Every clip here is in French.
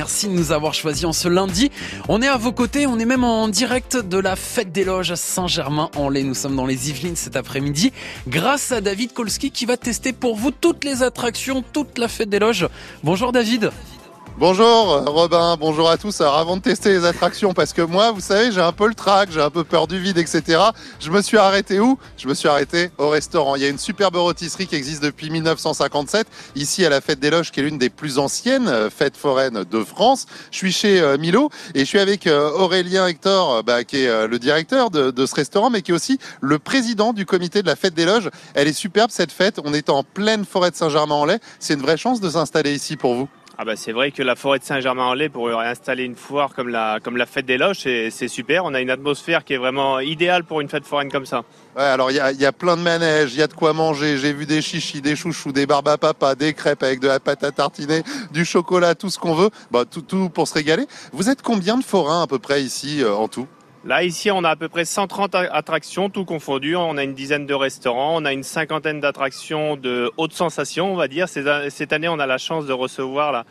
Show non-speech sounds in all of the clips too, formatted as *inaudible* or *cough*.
Merci de nous avoir choisis en ce lundi. On est à vos côtés, on est même en direct de la fête des loges à Saint-Germain-en-Laye. Nous sommes dans les Yvelines cet après-midi grâce à David Kolski qui va tester pour vous toutes les attractions, toute la fête des loges. Bonjour David. Bonjour euh, Robin, bonjour à tous. Alors avant de tester les attractions, parce que moi, vous savez, j'ai un peu le trac, j'ai un peu peur du vide, etc. Je me suis arrêté où? Je me suis arrêté au restaurant. Il y a une superbe rôtisserie qui existe depuis 1957, ici à la Fête des Loges, qui est l'une des plus anciennes euh, fêtes foraines de France. Je suis chez euh, Milo et je suis avec Aurélien Hector, bah, qui est le directeur de, de ce restaurant, mais qui est aussi le président du comité de la Fête des Loges. Elle est superbe cette fête. On est en pleine forêt de Saint-Germain-en-Laye. C'est une vraie chance de s'installer ici pour vous. Ah bah c'est vrai que la forêt de Saint-Germain-en-Laye pour installer une foire comme la, fête des loges, c'est super. On a une atmosphère qui est vraiment idéale pour une fête foraine comme ça. Ouais, alors il y a, plein de manèges, il y a de quoi manger. J'ai vu des chichis, des chouchous, des barbes à papa, des crêpes avec de la pâte à tartiner, du chocolat, tout ce qu'on veut. Bah, tout, tout pour se régaler. Vous êtes combien de forains à peu près ici euh, en tout? Là, ici, on a à peu près 130 attractions, tout confondu. On a une dizaine de restaurants, on a une cinquantaine d'attractions de haute sensation, on va dire. Cette année, on a la chance de recevoir la,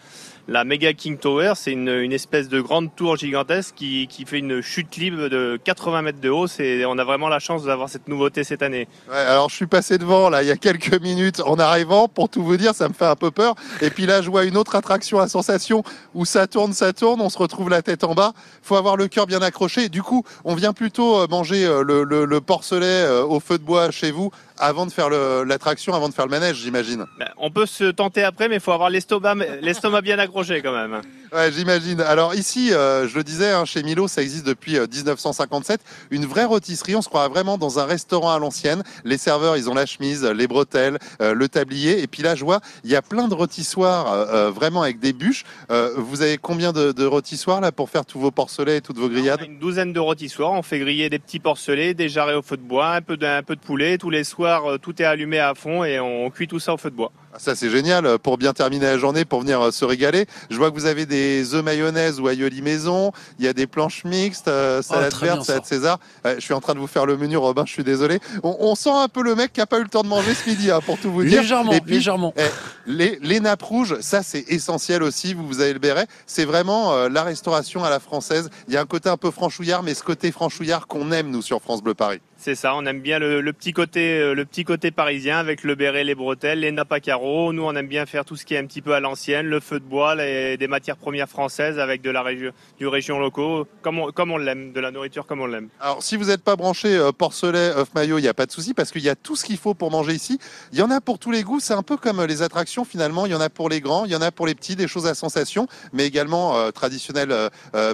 la Mega King Tower, c'est une, espèce de grande tour gigantesque qui, fait une chute libre de 80 mètres de haut. on a vraiment la chance d'avoir cette nouveauté cette année. alors je suis passé devant là il y a quelques minutes en arrivant. Pour tout vous dire, ça me fait un peu peur. Et puis là, je vois une autre attraction à sensation où ça tourne, ça tourne, on se retrouve la tête en bas. Faut avoir le cœur bien accroché. Du coup, on vient plutôt euh, manger euh, le, le porcelet euh, au feu de bois chez vous avant de faire l'attraction, avant de faire le manège, j'imagine. Ben, on peut se tenter après, mais il faut avoir l'estomac bien accroché quand même. Ouais, j'imagine. Alors ici, euh, je le disais, hein, chez Milo, ça existe depuis 1957. Euh, Une vraie rôtisserie. On se croit vraiment dans un restaurant à l'ancienne. Les serveurs, ils ont la chemise, les bretelles, euh, le tablier. Et puis là, je vois, il y a plein de rôtissoirs, vraiment avec des bûches. vous avez combien de, de, rôtissoirs là pour faire tous vos porcelets et toutes vos grillades? Une douzaine de rôtissoirs. On fait griller des petits porcelets, des jarrets au feu de bois, un peu de, un peu de poulet. Tous les soirs, tout est allumé à fond et on cuit tout ça au feu de bois. Ah, ça c'est génial pour bien terminer la journée, pour venir se régaler. Je vois que vous avez des œufs mayonnaise ou aioli maison, il y a des planches mixtes, euh, salade oh, verte, salade César. je suis en train de vous faire le menu, Robin, je suis désolé. On, sent un peu le mec qui a pas eu le temps de manger ce midi, hein, pour tout vous dire. Légèrement, légèrement. Eh, les, les, nappes rouges, ça c'est essentiel aussi, vous, vous avez le béret. C'est vraiment la restauration à la française. Il y a un côté un peu franchouillard, mais ce côté franchouillard qu'on aime nous sur France Bleu Paris. C'est ça, on aime bien le, petit côté, euh, le petit côté parisien avec le béret, les bretelles, les nappes à carreaux. Nous, on aime bien faire tout ce qui est un petit peu à l'ancienne, le feu de bois, les, des matières premières françaises avec de la région, du région locaux, comme on, l'aime, de la nourriture comme on l'aime. Alors, si vous n'êtes pas branché euh, porcelet, œuf maillot, il n'y a pas de souci parce qu'il y a tout ce qu'il faut pour manger ici. Il y en a pour tous les goûts. C'est un peu comme les attractions finalement. Il y en a pour les grands, il y en a pour les petits, des choses à sensation, mais également euh, traditionnelles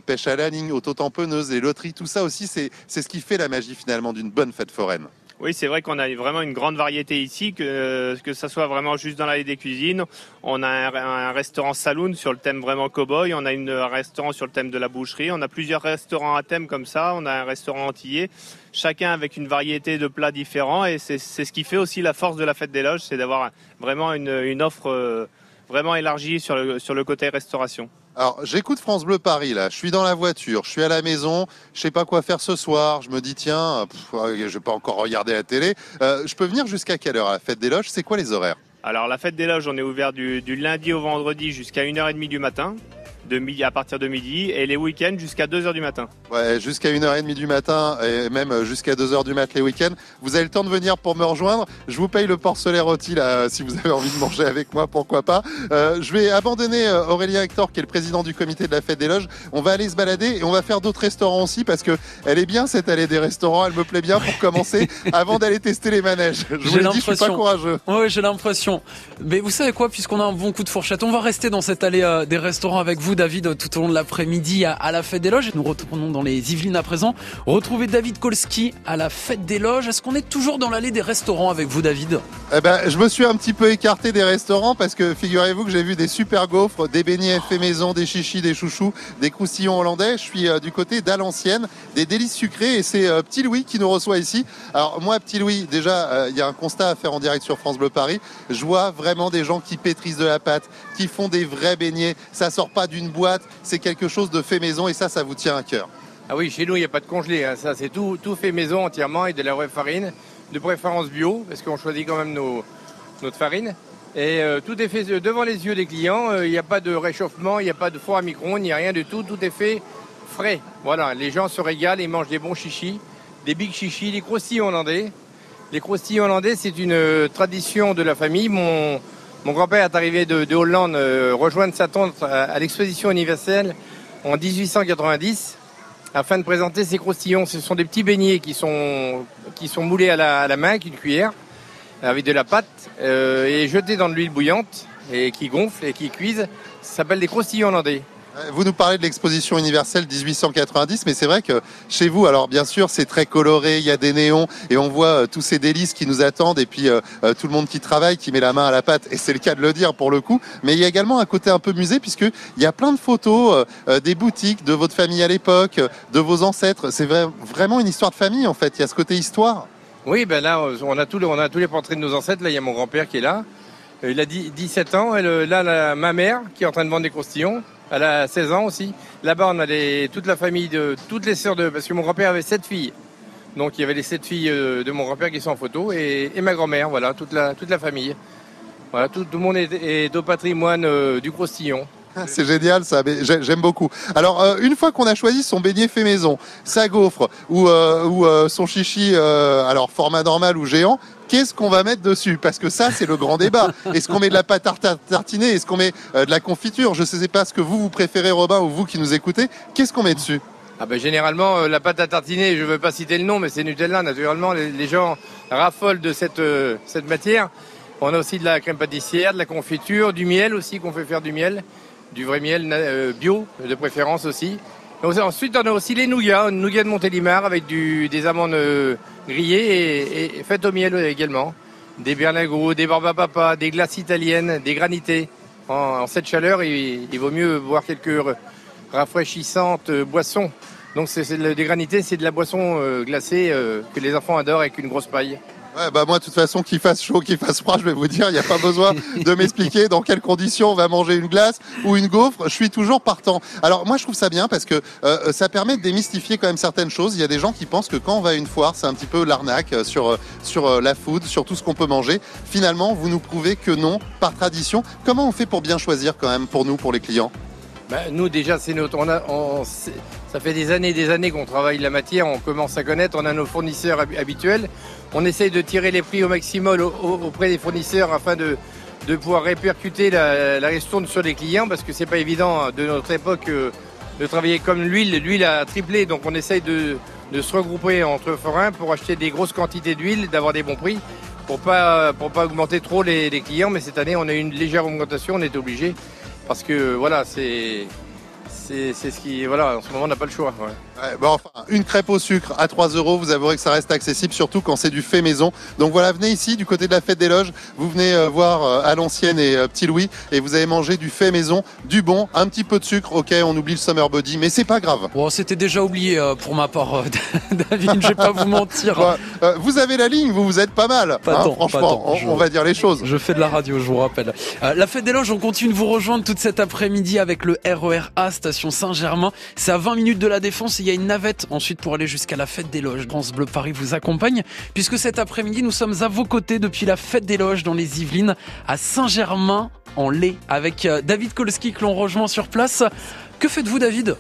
pêche à la ligne, auto-tamponneuse, les loteries, tout ça aussi, c'est ce qui fait la magie finalement d'une bonne fête foraine. Oui, c'est vrai qu'on a vraiment une grande variété ici, que, que ça soit vraiment juste dans l'allée des cuisines. On a un, restaurant saloon sur le thème vraiment cow-boy, on a un restaurant sur le thème de la boucherie, on a plusieurs restaurants à thème comme ça, on a un restaurant antillais, chacun avec une variété de plats différents et c'est ce qui fait aussi la force de la fête des loges, c'est d'avoir vraiment une, offre euh, vraiment élargie sur le côté restauration. Alors, j'écoute France Bleu Paris, là. Je suis dans la voiture, je suis à la maison, je sais pas quoi faire ce soir. Je me dis, tiens, je vais pas encore regarder la télé. Euh, je peux venir jusqu'à quelle heure à la fête des loges? C'est quoi les horaires? Alors, la fête des loges, on est ouvert du, du lundi au vendredi jusqu'à 1h30 du matin de midi à partir de midi et les week-ends jusqu'à 2h du matin. Ouais, jusqu'à 1h30 du matin et même jusqu'à 2h du matin les week-ends. Vous avez le temps de venir pour me rejoindre. Je vous paye le porcelet rôti là si vous avez envie de manger avec moi, pourquoi pas. Euh, je vais abandonner euh, Aurélien Hector qui est le président du comité de la fête des loges. On va aller se balader et on va faire d'autres restaurants aussi parce que elle est bien cette allée des restaurants, elle me plaît bien pour commencer avant d'aller tester les manèges. *laughs* Je vous le dis, je suis pas courageux. Oui, j'ai l'impression. Mais vous savez quoi, puisqu'on a un bon coup de fourchette, on va rester dans cette allée euh, des restaurants avec vous David tout au long de l'après-midi à, la fête des loges. Nous retournons dans les Yvelines à présent. Retrouver David Kolski à la fête des loges. Est-ce qu'on est toujours dans l'allée des restaurants avec vous David eh ben, Je me suis un petit peu écarté des restaurants parce que figurez-vous que j'ai vu des super gaufres, des beignets faits maison, des chichis, des chouchous, des croustillons hollandais. Je suis euh, du côté d'Alancienne, des délices sucrés et c'est euh, Petit Louis qui nous reçoit ici. Alors moi, Petit Louis, déjà, euh, il y a un constat à faire en direct sur France Bleu Paris. Je vois vraiment des gens qui pétrissent de la pâte, qui font des vrais beignets. Ça sort pas d'une boîte, c'est quelque chose de fait maison et ça, ça vous tient à cœur. Ah oui, chez nous, il n'y a pas de congelé. Hein. Ça, c'est tout, tout fait maison entièrement et de la vraie farine, de préférence bio, parce qu'on choisit quand même nos, notre farine. Et euh, tout est fait devant les yeux des clients. Euh, Il n'y a pas de réchauffement, il n'y a pas de four à micro-ondes, il n'y a rien du tout. Tout est fait frais. Voilà, les gens se régalent, ils mangent des bons chichis, des big chichis, des croustilles hollandais. Les croustilles hollandais, c'est une euh, tradition de la famille. Mon grand-père est arrivé de, de Hollande euh, rejoindre sa tante à, l'exposition universelle en 1890 afin de présenter ses croustillons. Ce sont des petits beignets qui sont, moulés à la, à la main avec une cuillère avec de la pâte euh, et jetés dans de l'huile bouillante et qui gonflent et qui cuisent. Ça s'appelle des croustillons hollandais. Euh, Vous nous parlez de l'exposition universelle 1890, mais c'est vrai que chez vous, alors bien sûr, c'est très coloré, il y a des néons et on voit euh, tous ces délices qui nous attendent et puis euh, tout le monde qui travaille, qui met la main à la pâte et c'est le cas de le dire pour le coup. Mais il y a également un côté un peu musée puisque il y a plein de photos des boutiques, de votre famille à l'époque, de vos ancêtres. C'est vrai- vraiment une histoire de famille en fait. Il y a ce côté histoire. Oui, ben là, on a, tous les, on a tous les portraits de nos ancêtres. Là, il y a mon grand-père qui est là. Il a dix- 17 ans. Et là, la- ma mère qui est en train de vendre des croustillons. Elle a 16 ans aussi. Là-bas, on a toute la famille de toutes les sœurs de. Parce que mon grand-père avait sept filles. Donc il y avait les sept filles euh, de mon grand-père qui sont en photo et, ma grand-mère, voilà, toute la, famille. Voilà, tout, le monde est, au patrimoine euh, du croustillon. *laughs* C'est génial ça, j'aime beaucoup. Alors euh, une fois qu'on a choisi son beignet fait maison, sa gaufre ou, euh, euh, son chichi, alors format normal ou géant, qu'est-ce qu'on va mettre dessus? Parce que ça c'est le grand débat. Est-ce qu'on met de la pâte à tar- tartiner Est-ce qu'on met de la confiture? Je ne sais pas ce que vous vous préférez Robin ou vous qui nous écoutez. Qu'est-ce qu'on met dessus? Ah ben généralement la pâte à tartiner, je ne veux pas citer le nom, mais c'est Nutella. Naturellement, les, gens raffolent de cette matière. On a aussi de la crème pâtissière, de la confiture, du miel aussi qu'on fait faire du miel, du vrai miel euh, bio de préférence aussi. Ensuite, on a aussi les nougats, une nougat de Montélimar avec des amandes euh, grillées et, faites au miel également. Des berlingots, des barbe à papa, des glaces italiennes, des granités. En, cette chaleur, il, vaut mieux boire quelques rafraîchissantes euh, boissons. Donc c'est des granités, c'est de la boisson euh, glacée euh, que les enfants adorent avec une grosse paille. Ouais, bah moi, de toute façon, qu'il fasse chaud, qu'il fasse froid, je vais vous dire, il n'y a pas besoin de m'expliquer dans quelles conditions on va manger une glace ou une gaufre. Je suis toujours partant. Alors moi, je trouve ça bien parce que euh, ça permet de démystifier quand même certaines choses. Il y a des gens qui pensent que quand on va à une foire, c'est un petit peu l'arnaque euh, sur euh, sur la food, sur tout ce qu'on peut manger. Finalement, vous nous prouvez que non, par tradition. Comment on fait pour bien choisir quand même pour nous, pour les clients? Ben, nous déjà, c'est notre, on a, ça fait des années, et des années qu'on travaille la matière, on commence à connaître, on a nos fournisseurs hab- habituels. On essaye de tirer les prix au maximum au- au- auprès des fournisseurs afin de, pouvoir répercuter la, la sur les clients parce que c'est pas évident de notre époque euh, de travailler comme l'huile. L'huile a triplé, donc on essaye de, se regrouper entre forains pour acheter des grosses quantités d'huile, d'avoir des bons prix pour pas pas augmenter trop les, clients. Mais cette année, on a eu une légère augmentation, on est obligé parce que voilà, c'est ce qui voilà, en ce moment on n'a pas le choix. Ouais, bon, enfin, une crêpe au sucre à 3 euros, vous avouerez que ça reste accessible, surtout quand c'est du fait maison. Donc voilà, venez ici, du côté de la fête des loges, vous venez euh, voir euh, à l'ancienne et euh, Petit Louis, et vous allez manger du fait maison, du bon, un petit peu de sucre, ok, on oublie le summer body, mais c'est pas grave. Bon, c'était déjà oublié euh, pour ma part, euh, *laughs* David, je vais pas vous mentir. Euh, vous avez la ligne, vous vous êtes pas mal, Pas hein, tant, franchement, pas tant, on, je- on va dire les choses. Je fais de la radio, je vous rappelle. Euh, la fête des loges, on continue de vous rejoindre toute cet après-midi avec le RER A, station Saint-Germain. C'est à 20 minutes de la Défense et il y a une navette ensuite pour aller jusqu'à la fête des loges. France Bleu Paris vous accompagne puisque cet après-midi, nous sommes à vos côtés depuis la fête des loges dans les Yvelines à Saint-Germain en Laye avec euh, David Kolski que l'on rejoint sur place. Que faites-vous David?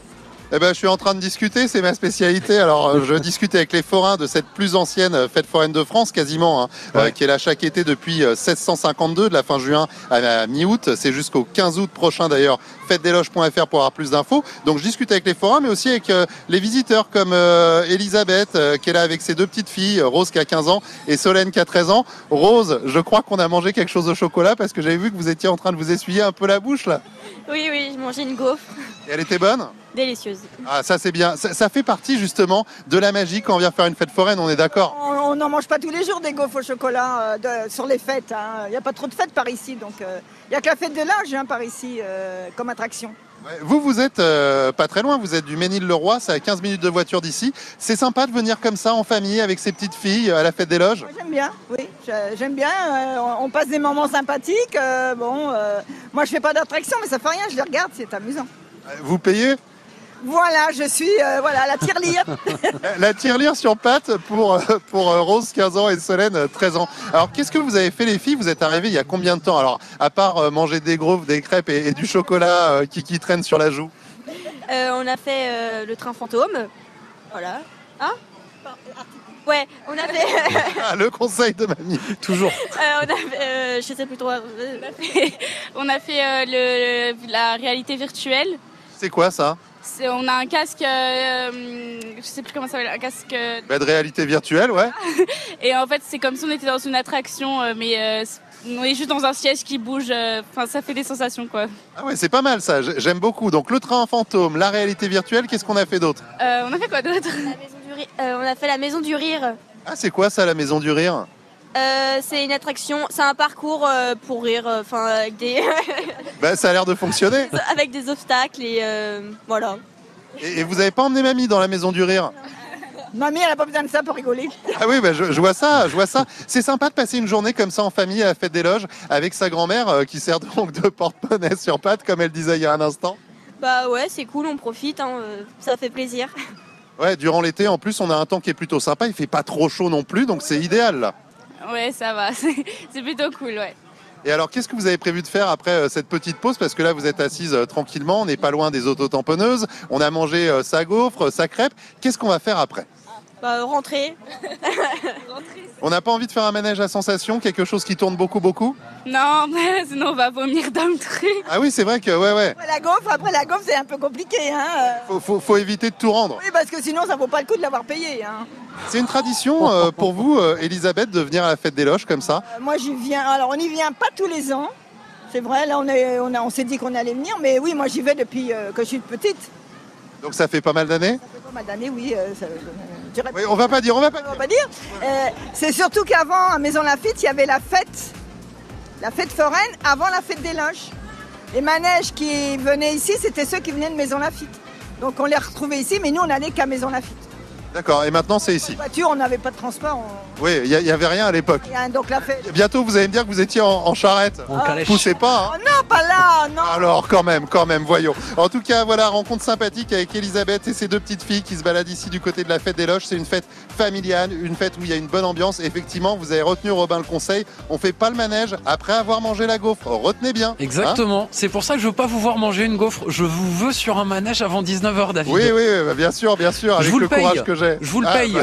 Eh ben, je suis en train de discuter, c'est ma spécialité. Alors, euh, je discute avec les forains de cette plus ancienne euh, fête foraine de France, quasiment, hein, euh, qui est là chaque été depuis euh, 1652, de la fin juin à la mi-août. C'est jusqu'au 15 août prochain d'ailleurs. Fêtesdeloges.fr pour avoir plus d'infos. Donc, je discute avec les forains, mais aussi avec euh, les visiteurs comme euh, Elisabeth, euh, qui est là avec ses deux petites filles, Rose qui a 15 ans et Solène qui a 13 ans. Rose, je crois qu'on a mangé quelque chose au chocolat parce que j'avais vu que vous étiez en train de vous essuyer un peu la bouche là. Oui, oui, je mangeais une gaufre Et elle était bonne? Délicieuse. Ah, ça c'est bien. Ça, ça fait partie justement de la magie quand on vient faire une fête foraine, on est d'accord? On n'en mange pas tous les jours des gaufres au chocolat euh, de- sur les fêtes. hein. Il n'y a pas trop de fêtes par ici, donc euh, il n'y a que la fête de l'âge hein, par ici euh, comme attraction. Vous, vous êtes euh, pas très loin, vous êtes du Ménil-le-Roi, c'est à 15 minutes de voiture d'ici. C'est sympa de venir comme ça en famille avec ses petites filles à la fête des loges? J'aime bien, oui, j'aime bien. euh, on- passe des moments sympathiques. euh, bon, euh, moi je fais pas d'attraction, mais ça fait rien, je les regarde, c'est amusant. Vous payez? Voilà, je suis euh, voilà la tirelire. *laughs* La tirelire sur pattes pour, euh, pour euh, Rose, 15 ans, et Solène, euh, 13 ans. Alors, qu'est-ce que vous avez fait, les filles? Vous êtes arrivées il y a combien de temps? Alors, à part manger des gaufres, des crêpes et, et du chocolat euh, qui, qui traîne sur la joue? Euh, on a fait euh, le train fantôme. Voilà. Hein? Ouais, on a fait. *laughs* Ah, le conseil de mamie. Toujours. euh, on a fait. euh, je sais plus trop. On a fait euh, le, le- la réalité virtuelle. C'est quoi ça? On a un casque, euh, je sais plus comment ça s'appelle, un casque. euh, bah, De réalité virtuelle, ouais. *laughs* et en fait, c'est comme si on était dans une attraction, euh, mais euh, on est juste dans un siège qui bouge. euh, Enfin, ça fait des sensations, quoi. Ah ouais, c'est pas mal ça, j'aime beaucoup. Donc, le train fantôme, la réalité virtuelle, qu'est-ce qu'on a fait d'autre? Euh, on a fait quoi d'autre? La maison du rire. Euh, on a fait la maison du rire. Ah, c'est quoi ça, la maison du rire? Euh, c'est une attraction, c'est un parcours euh, pour rire, euh, enfin avec des *laughs* Bah, ça a l'air de fonctionner. avec des obstacles et euh, voilà. Et, et vous avez pas emmené mamie dans la maison du rire? Mamie, elle n'a pas besoin de ça pour rigoler. Ah oui, bah, je, je vois ça, je vois ça. C'est sympa de passer une journée comme ça en famille à la fête des loges avec sa grand-mère euh, qui sert donc de porte-monnaie sur pattes, comme elle disait il y a un instant. Bah ouais, c'est cool, on profite, hein, euh, ça fait plaisir. Ouais, durant l'été, en plus, on a un temps qui est plutôt sympa. Il fait pas trop chaud non plus, donc c'est idéal là. Ouais, ça va. *laughs* C'est plutôt cool, ouais. Et alors, qu'est-ce que vous avez prévu de faire après euh, cette petite pause? Parce que là, vous êtes assise euh, tranquillement, on n'est pas loin des autotamponneuses. On a mangé euh, sa gaufre, sa crêpe. Qu'est-ce qu'on va faire après? Bah rentrer. *laughs* On n'a pas envie de faire un manège à sensation, quelque chose qui tourne beaucoup, beaucoup Non, *laughs* sinon on va vomir dans le truc. Ah oui, c'est vrai que, ouais, ouais. Après la gaufre, après la gaufre, c'est un peu compliqué. Hein. Faut, faut, faut éviter de tout rendre. Oui, parce que sinon, ça vaut pas le coup de l'avoir payé. Hein. C'est une tradition euh, pour vous, euh, Elisabeth, de venir à la fête des loges comme ça Euh, moi, j'y viens. Alors, on n'y vient pas tous les ans. C'est vrai, là, on est- on a- on s'est dit qu'on allait venir. Mais oui, moi, j'y vais depuis euh, que je suis petite. Donc ça fait pas mal d'années? Ça fait pas mal d'années, oui. euh, ça- je Oui, on va pas dire, on va pas on dire. va pas dire. Euh, c'est surtout qu'avant, à Maison Lafitte, il y avait la fête, la fête foraine avant la fête des loges. Les manèges qui venaient ici, c'était ceux qui venaient de Maison Lafitte. Donc on les retrouvait ici, mais nous, on n'allait qu'à Maison Lafitte. D'accord, et maintenant c'est ici. Voiture, on n'avait pas de transport. on- Oui, il y, avait rien à l'époque. Donc la fête. Bientôt, vous allez me dire que vous étiez en, en charrette. En calèche. Poussez pas, hein Oh non, pas là, non. Alors quand même, quand même, voyons. En tout cas, voilà, rencontre sympathique avec Elisabeth et ses deux petites filles qui se baladent ici du côté de la fête des loges. C'est une fête familiale, une fête où il y a une bonne ambiance. Effectivement, vous avez retenu Robin le conseil. On fait pas le manège après avoir mangé la gaufre. Retenez bien. hein Exactement. c'est pour ça que je veux pas vous voir manger une gaufre. Je vous veux sur un manège avant 19h, David. oui, oui, oui, bien sûr, bien sûr, Je avec vous le courage que j'ai. Je vous le Ah, paye.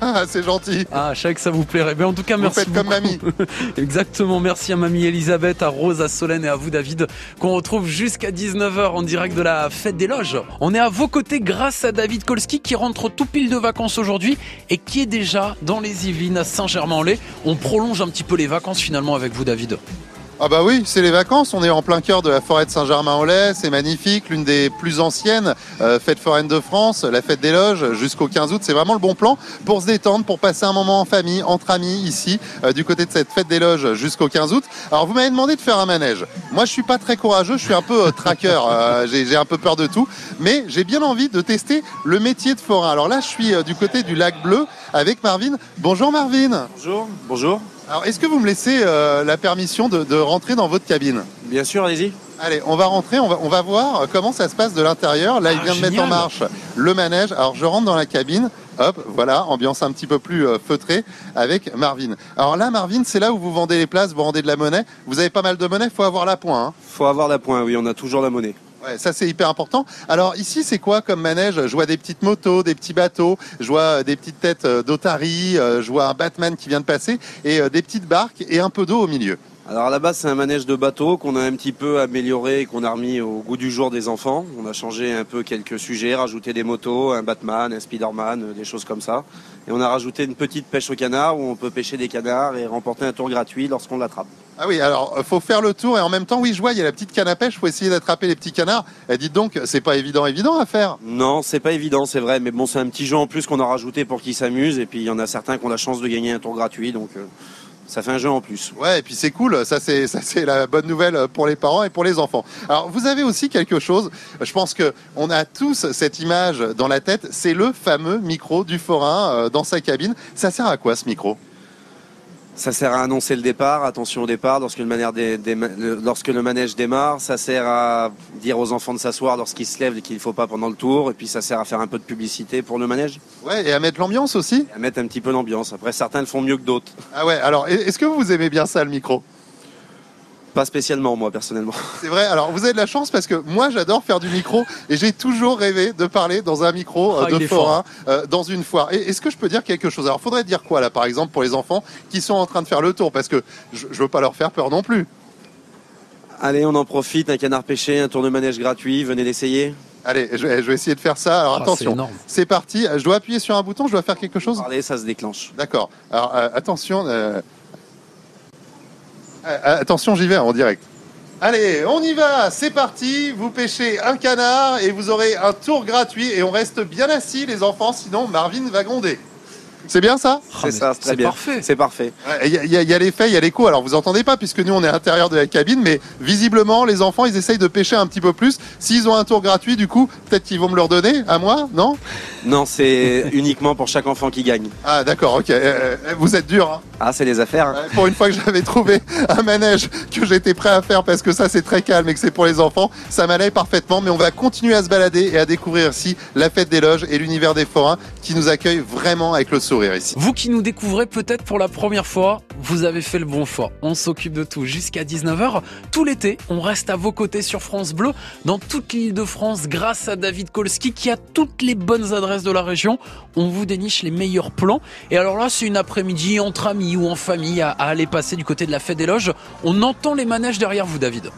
bah, *laughs* C'est gentil. Ah, je savais que ça vous plairait. Mais en tout cas, Vous merci faites comme mamie. *laughs* Exactement. Merci à mamie Elisabeth, à Rose, à Solène et à vous, David, qu'on retrouve jusqu'à 19h en direct de la fête des loges. On est à vos côtés grâce à David Kolski qui rentre tout pile de vacances aujourd'hui et qui est déjà dans les Yvelines à Saint-Germain-en-Laye. On prolonge un petit peu les vacances finalement avec vous, David. Ah bah oui, c'est les vacances. On est en plein cœur de la forêt de Saint-Germain-en-Laye. C'est magnifique, l'une des plus anciennes euh, fêtes foraines de France, la fête des loges jusqu'au 15 août. C'est vraiment le bon plan pour se détendre, pour passer un moment en famille, entre amis ici, euh, du côté de cette fête des loges jusqu'au 15 août. Alors vous m'avez demandé de faire un manège. Moi, je suis pas très courageux, je suis un peu euh, tracker. Euh, j'ai un peu peur de tout, mais j'ai bien envie de tester le métier de forain. Alors là, je suis du côté du lac Bleu avec Marvin. Bonjour Marvin. Bonjour, bonjour. Alors, est-ce que vous me laissez euh, la permission de, de rentrer dans votre cabine? Bien sûr, allez-y. Allez, on va rentrer, on va, on va voir comment ça se passe de l'intérieur. Là, il Ah, vient de mettre en marche le manège. Alors, je rentre dans la cabine. Hop, voilà, ambiance un petit peu plus euh, feutrée avec Marvin. Alors là, Marvin, c'est là où vous vendez les places, vous rendez de la monnaie. Vous avez pas mal de monnaie, faut avoir la pointe. hein. Faut avoir la pointe, oui, on a toujours la monnaie. Ça c'est hyper important. Alors ici, c'est quoi comme manège? Je vois des petites motos, des petits bateaux, je vois euh, des petites têtes euh, d'otaries, euh, je vois un Batman qui vient de passer et des petites barques et un peu d'eau au milieu. Alors à la base, c'est un manège de bateau qu'on a un petit peu amélioré et qu'on a remis au goût du jour des enfants. On a changé un peu quelques sujets, rajouté des motos, un Batman, un Spider-Man, des choses comme ça. Et on a rajouté une petite pêche au canard où on peut pêcher des canards et remporter un tour gratuit lorsqu'on l'attrape. Ah oui, alors euh, faut faire le tour et en même temps, oui, je vois, il y a la petite canne à pêche, faut essayer d'attraper les petits canards. Et dites donc, c'est pas évident, évident à faire. Non, c'est pas évident, c'est vrai, mais bon, c'est un petit jeu en plus qu'on a rajouté pour qu'ils s'amusent. Et puis il y en a certains qui ont la chance de gagner un tour gratuit, donc euh, ça fait un jeu en plus. Ouais, et puis c'est cool, ça c'est ça c'est la bonne nouvelle pour les parents et pour les enfants. Alors vous avez aussi quelque chose, je pense que on a tous cette image dans la tête, c'est le fameux micro du forain euh, dans sa cabine. Ça sert à quoi ce micro? Ça sert à annoncer le départ, attention au départ lorsque le, manège lorsque le démarre. Ça sert à dire aux enfants de s'asseoir lorsqu'ils se lèvent et qu'il ne faut pas pendant le tour. Et puis ça sert à faire un peu de publicité pour le manège. Ouais, et à mettre l'ambiance aussi. Et à mettre un petit peu l'ambiance. Après, certains le font mieux que d'autres. Ah ouais, alors est- est-ce que vous aimez bien ça, le micro? Pas spécialement, moi, personnellement. *laughs* C'est vrai, alors vous avez de la chance parce que moi j'adore faire du micro et j'ai toujours rêvé de parler dans un micro euh, Ah, de forain euh, dans une foire. Et est-ce que je peux dire quelque chose? Alors faudrait dire quoi là par exemple pour les enfants qui sont en train de faire le tour? Parce que je, je veux pas leur faire peur non plus. Allez, on en profite. Un canard pêché, un tour de manège gratuit. Venez l'essayer. Allez, je vais, je vais essayer de faire ça. Alors Ah, c'est attention, énorme. c'est parti. Je dois appuyer sur un bouton, je dois faire quelque chose? Parlez, ça se déclenche. D'accord. Alors euh, attention. euh, attention, j'y vais en direct. Allez, on y va, c'est parti. Vous pêchez un canard et vous aurez un tour gratuit et on reste bien assis les enfants, sinon Marvin va gronder. C'est bien ça C'est ça, c'est très c'est bien. parfait. C'est parfait. Il y, a- y a- il y a l'effet, il y a l'écho. Alors vous entendez pas puisque nous on est à l'intérieur de la cabine, mais visiblement les enfants ils essayent de pêcher un petit peu plus. S'ils ont un tour gratuit, du coup peut-être qu'ils vont me le redonner à moi, non Non, c'est *laughs* uniquement pour chaque enfant qui gagne. Ah d'accord, ok. Euh, euh, vous êtes dur. Hein Ah, c'est les affaires. hein. Pour une fois que j'avais trouvé un manège que j'étais prêt à faire parce que ça c'est très calme et que c'est pour les enfants, ça m'allait parfaitement. Mais on va continuer à se balader et à découvrir ici la fête des loges et l'univers des forains qui nous accueille vraiment avec le sourire Vous qui nous découvrez peut-être pour la première fois, vous avez fait le bon choix. On s'occupe de tout jusqu'à 19h. Tout l'été, on reste à vos côtés sur France Bleu, dans toute l'île de France, grâce à David Kolski qui a toutes les bonnes adresses de la région. On vous déniche les meilleurs plans. Et alors là, c'est une après-midi entre amis ou en famille à, à aller passer du côté de la fête des loges. On entend les manèges derrière vous, David.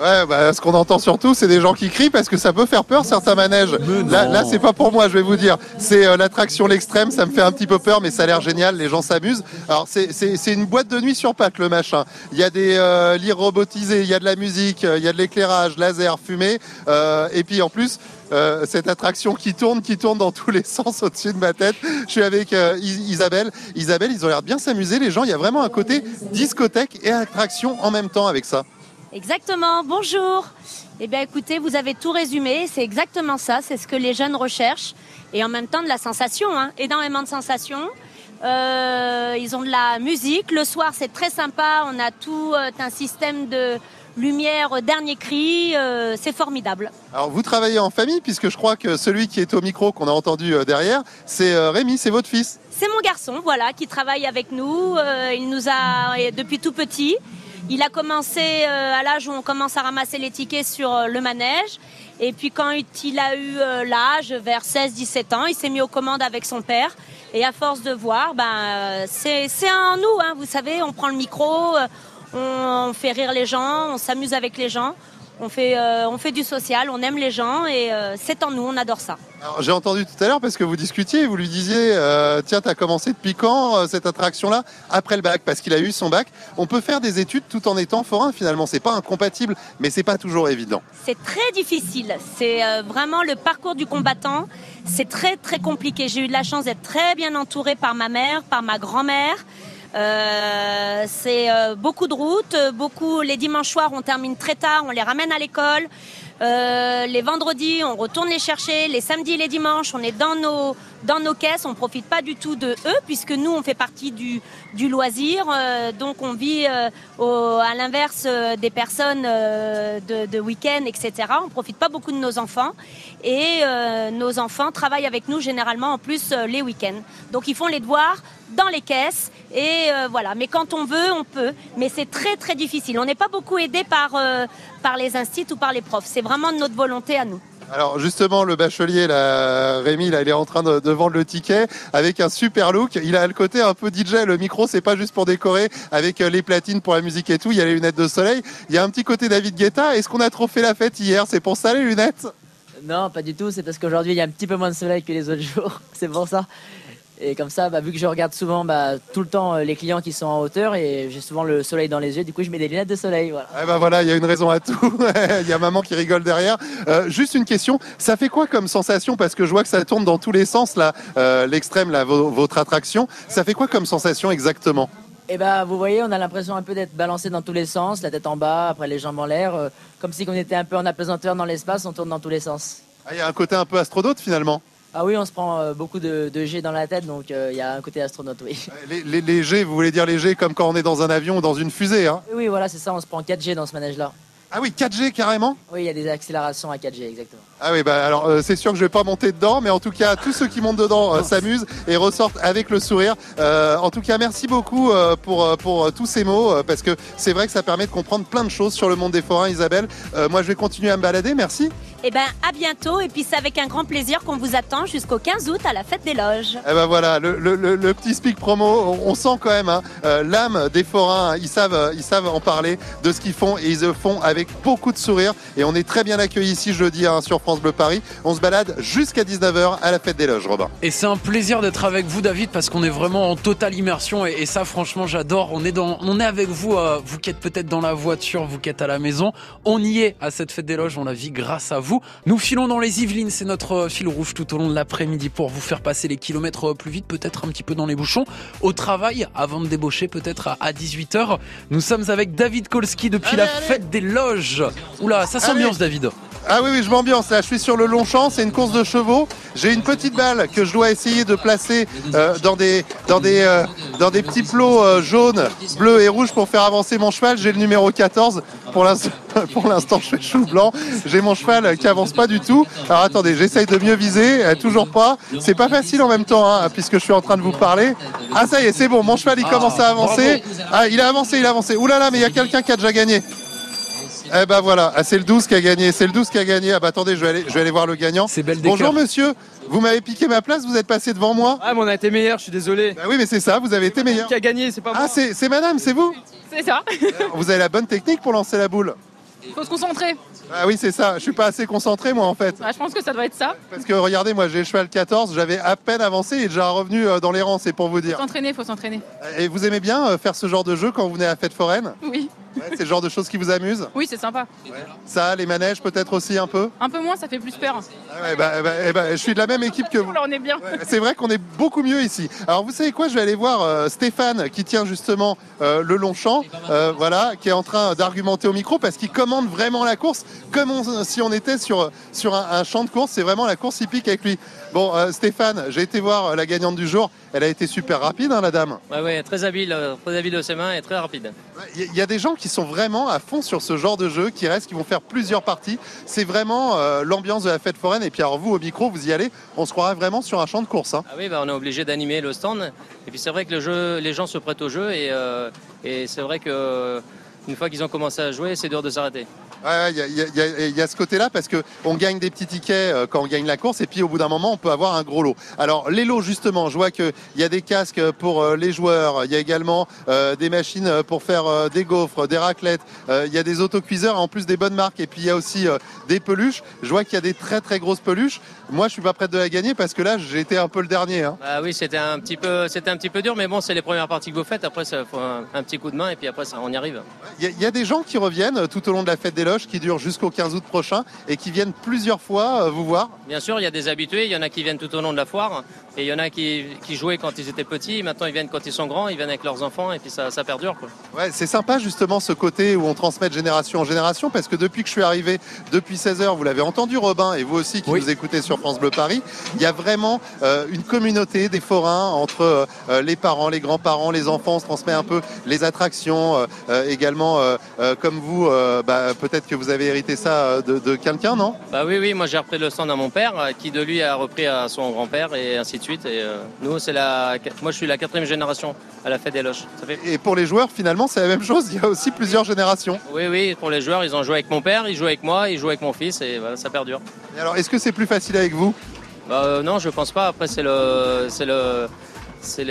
Ouais, bah, ce qu'on entend surtout, c'est des gens qui crient parce que ça peut faire peur certains manèges. Là, là c'est pas pour moi, je vais vous dire. C'est euh, l'attraction l'extrême, ça me fait un petit peu peur, mais ça a l'air génial. Les gens s'amusent. Alors c'est c'est c'est une boîte de nuit sur pattes le machin. Il y a des euh, lits robotisés, il y a de la musique, euh, il y a de l'éclairage, laser, fumée, euh, et puis en plus. euh, cette attraction qui tourne, qui tourne dans tous les *laughs* sens au-dessus de ma tête. Je suis avec euh, Is- Isabelle. Isabelle, ils ont l'air de bien s'amuser. Les gens, il y a vraiment un côté discothèque et attraction en même temps avec ça. Exactement, bonjour. Eh bien écoutez, vous avez tout résumé, c'est exactement ça, c'est ce que les jeunes recherchent. Et en même temps de la sensation, hein, énormément de sensations. Euh, ils ont de la musique, le soir c'est très sympa, on a tout euh, un système de lumière dernier cri, euh, c'est formidable. Alors vous travaillez en famille puisque je crois que celui qui est au micro qu'on a entendu derrière, c'est Rémi, c'est votre fils. C'est mon garçon, voilà, qui travaille avec nous. Il nous a depuis tout petit. Il a commencé euh, à l'âge où on commence à ramasser les tickets sur euh, le manège. Et puis quand il a eu euh, l'âge, vers 16-17 ans, il s'est mis aux commandes avec son père. Et à force de voir, ben, c'est en nous, hein, vous savez, on prend le micro, on fait rire les gens, on s'amuse avec les gens. On fait, euh, on fait du social, on aime les gens et euh, c'est en nous, on adore ça. J'ai entendu tout à l'heure parce que vous discutiez, vous lui disiez, euh, tiens, t'as commencé depuis quand euh, cette attraction-là Après le bac, parce qu'il a eu son bac. On peut faire des études tout en étant forain finalement. C'est pas incompatible, mais c'est pas toujours évident. C'est très difficile. C'est vraiment le parcours du combattant. C'est très très compliqué. J'ai eu de la chance d'être très bien entourée par ma mère, par ma grand-mère. Euh, c'est euh, beaucoup de routes, euh, beaucoup. Les dimanches soirs, on termine très tard, on les ramène à l'école. Les vendredis, on retourne les chercher. Les samedis et les dimanches, on est dans nos dans nos caisses. On profite pas du tout de eux puisque nous, on fait partie du du loisir. Euh, donc, on vit euh, à l'inverse euh, des personnes de, week-end, etc. On profite pas beaucoup de nos enfants et nos enfants travaillent avec nous généralement en plus les week-ends. Donc, ils font les devoirs dans les caisses et voilà. Mais quand on veut, on peut. Mais c'est très très difficile. On n'est pas beaucoup aidé par par les instituts ou par les profs. C'est vraiment de notre volonté à nous. Alors justement, le bachelier, là, Rémi, là, il est en train de, de vendre le ticket avec un super look. Il a le côté un peu DJ. Le micro, c'est pas juste pour décorer avec euh, les platines pour la musique et tout. Il y a les lunettes de soleil. Il y a un petit côté David Guetta. Est-ce qu'on a trop fait la fête hier? C'est pour ça les lunettes? Non, pas du tout. C'est parce qu'aujourd'hui, il y a un petit peu moins de soleil que les autres jours. *laughs* C'est pour ça. Et comme ça, bah, vu que je regarde souvent bah, tout le temps euh, les clients qui sont en hauteur et j'ai souvent le soleil dans les yeux, du coup, je mets des lunettes de soleil. Voilà. Eh ben voilà, il y a une raison à tout. *laughs* Il y a maman qui rigole derrière. Euh, juste une question, ça fait quoi comme sensation? Parce que je vois que ça tourne dans tous les sens là, euh, l'extrême là, votre attraction. Ça fait quoi comme sensation exactement? Et bah, vous voyez, on a l'impression un peu d'être balancé dans tous les sens, la tête en bas, après les jambes en l'air, euh, comme si on était un peu en apesanteur dans l'espace, on tourne dans tous les sens. Ah, Il y a un côté un peu astronaute finalement. Ah oui, on se prend euh, beaucoup de, de G dans la tête, donc euh, il y a un côté astronaute, oui. Les, les, les G, vous voulez dire les G comme quand on est dans un avion ou dans une fusée hein? Oui, voilà, c'est ça, on se prend 4G dans ce manège-là. Ah oui, 4G carrément? Oui, il y a des accélérations à 4G, exactement. Ah oui, bah alors euh, c'est sûr que je vais pas monter dedans, mais en tout cas, tous ceux qui montent dedans euh, s'amusent et ressortent avec le sourire. Euh, en tout cas, merci beaucoup pour, pour tous ces mots, parce que c'est vrai que ça permet de comprendre plein de choses sur le monde des forains, Isabelle. Moi, je vais continuer à me balader, merci. Eh ben, à bientôt. Et puis, c'est avec un grand plaisir qu'on vous attend jusqu'au 15 août à la fête des loges. Eh ben voilà, le, le- le- le petit speak promo, on, sent quand même hein, euh, l'âme des forains. Ils savent, euh, ils savent en parler de ce qu'ils font et ils le font avec beaucoup de sourire. Et on est très bien accueillis ici, je le dis, hein, sur France Bleu Paris. On se balade jusqu'à 19h à la fête des loges, Robin. Et c'est un plaisir d'être avec vous, David, parce qu'on est vraiment en totale immersion. Et, et ça, franchement, j'adore. On est dans, on est avec vous, euh, vous qui êtes peut-être dans la voiture, vous qui êtes à la maison. On y est à cette fête des loges. On la vit grâce à vous. Nous filons dans les Yvelines. C'est notre euh, fil rouge tout au long de l'après-midi pour vous faire passer les kilomètres euh, plus vite, peut-être un petit peu dans les bouchons. Au travail, avant de débaucher, peut-être à, 18h. Nous sommes avec David Kolski depuis la fête des loges. Oula, ça s'ambiance, David. Ah oui, oui, je m'ambiance là. Je suis sur le long champ, c'est une course de chevaux. J'ai une petite balle que je dois essayer de placer euh, dans, des, dans, des, euh, dans des petits plots euh, jaunes, bleus et rouges pour faire avancer mon cheval. J'ai le numéro 14. Pour l'instant, *laughs* pour l'instant, je fais chou blanc. J'ai mon cheval qui avance pas du tout. Alors attendez, j'essaye de mieux viser. Toujours pas. C'est pas facile en même temps, hein, puisque je suis en train de vous parler. Ah ça y est, c'est bon. Mon cheval, il commence à avancer. Ah, il a avancé, il a avancé. Ouh là là, mais il y a quelqu'un qui a déjà gagné. Eh ben voilà, ah, c'est le 12 qui a gagné, c'est le 12 qui a gagné. Ah bah attendez, je vais aller, je vais aller voir le gagnant. C'est belle Bonjour monsieur, vous m'avez piqué ma place, vous êtes passé devant moi. Ah mais on a été meilleur, je suis désolé. Bah oui mais c'est ça, vous avez été meilleur. Qui a gagné, c'est pas moi. Ah c'est c'est madame, c'est vous C'est ça. Vous avez la bonne technique pour lancer la boule. Faut se concentrer. Ah oui c'est ça, je suis pas assez concentré moi en fait. Bah, je pense que ça doit être ça. Parce que regardez, moi j'ai le cheval 14, j'avais à peine avancé et déjà revenu euh, dans les rangs, c'est pour vous Faut dire. s'entraîner, faut s'entraîner. Et vous aimez bien euh, faire ce genre de jeu quand vous venez à la fête foraine? Oui. Ouais, C'est le genre de choses qui vous amusent? Oui, c'est sympa. Ça, les manèges peut-être aussi un peu? Un peu moins, ça fait plus peur. Ah ouais, bah, bah, eh bah, je suis de la même équipe que vous. Là, on est bien. C'est vrai qu'on est beaucoup mieux ici. Alors vous savez quoi, je vais aller voir euh, Stéphane qui tient justement euh, le long champ, euh, voilà, qui est en train d'argumenter au micro parce qu'il commande vraiment la course comme on- si on était sur, sur un, un champ de course. C'est vraiment la course hippique avec lui. Bon, Stéphane, j'ai été voir la gagnante du jour. Elle a été super rapide, hein, la dame. Ouais, très habile, euh, très habile de ses mains et très rapide. Il y, a des gens qui sont vraiment à fond sur ce genre de jeu, qui restent, qui vont faire plusieurs parties. C'est vraiment euh, l'ambiance de la fête foraine. Et puis alors vous, au micro, vous y allez, on se croirait vraiment sur un champ de course. hein. Ah oui, bah, on est obligé d'animer le stand. Et puis c'est vrai que le jeu, les gens se prêtent au jeu et, euh, et c'est vrai que une fois qu'ils ont commencé à jouer, c'est dur de s'arrêter. Ouais, il y, a- y y y ce côté-là parce que on gagne des petits tickets euh, quand on gagne la course et puis au bout d'un moment on peut avoir un gros lot. Alors les lots justement, je vois qu'il y a des casques pour euh, les joueurs, il y a également euh, des machines pour faire euh, des gaufres, des raclettes, euh, il y a des autocuiseurs en plus des bonnes marques et puis il y a aussi des peluches. Je vois qu'il y a des très très grosses peluches. Moi je suis pas prête de la gagner parce que là j'ai été un peu le dernier. hein. Bah oui, c'était un petit peu, c'était un petit peu dur, mais bon, c'est les premières parties que vous faites. Après, ça faut un, un petit coup de main et puis après, ça, on y arrive. Il y, a- des gens qui reviennent tout au long de la fête des loges qui dure jusqu'au 15 août prochain et qui viennent plusieurs fois euh, vous voir. Bien sûr, il y a des habitués. Il y en a qui viennent tout au long de la foire et il y en a qui, qui jouaient quand ils étaient petits. Maintenant, ils viennent quand ils sont grands. Ils viennent avec leurs enfants et puis ça, ça perdure. Quoi. Ouais, c'est sympa justement ce côté où on transmet de génération en génération parce que depuis que je suis arrivé, depuis 16 heures, vous l'avez entendu Robin et vous aussi qui nous écoutez sur France Bleu Paris, il y a vraiment euh, une communauté des forains entre euh, les parents, les grands-parents, les enfants, on se transmet un peu les attractions euh, euh, également euh, euh, comme vous, euh, bah, peut-être que vous avez hérité ça euh, de, de quelqu'un, non? Bah oui, oui. Moi, j'ai repris le stand à mon père, euh, qui de lui a repris à son grand-père et ainsi de suite. Et euh, nous, c'est la, moi, je suis la quatrième génération à la fête des. Ça fait Et pour les joueurs, finalement, c'est la même chose, il y a aussi plusieurs générations. Oui, oui, pour les joueurs, ils ont joué avec mon père, ils jouent avec moi, ils jouent avec mon fils et voilà, ça perdure. Et alors, est-ce que c'est plus facile avec vous? Bah, euh, non, je pense pas. Après, c'est le, c'est le, c'est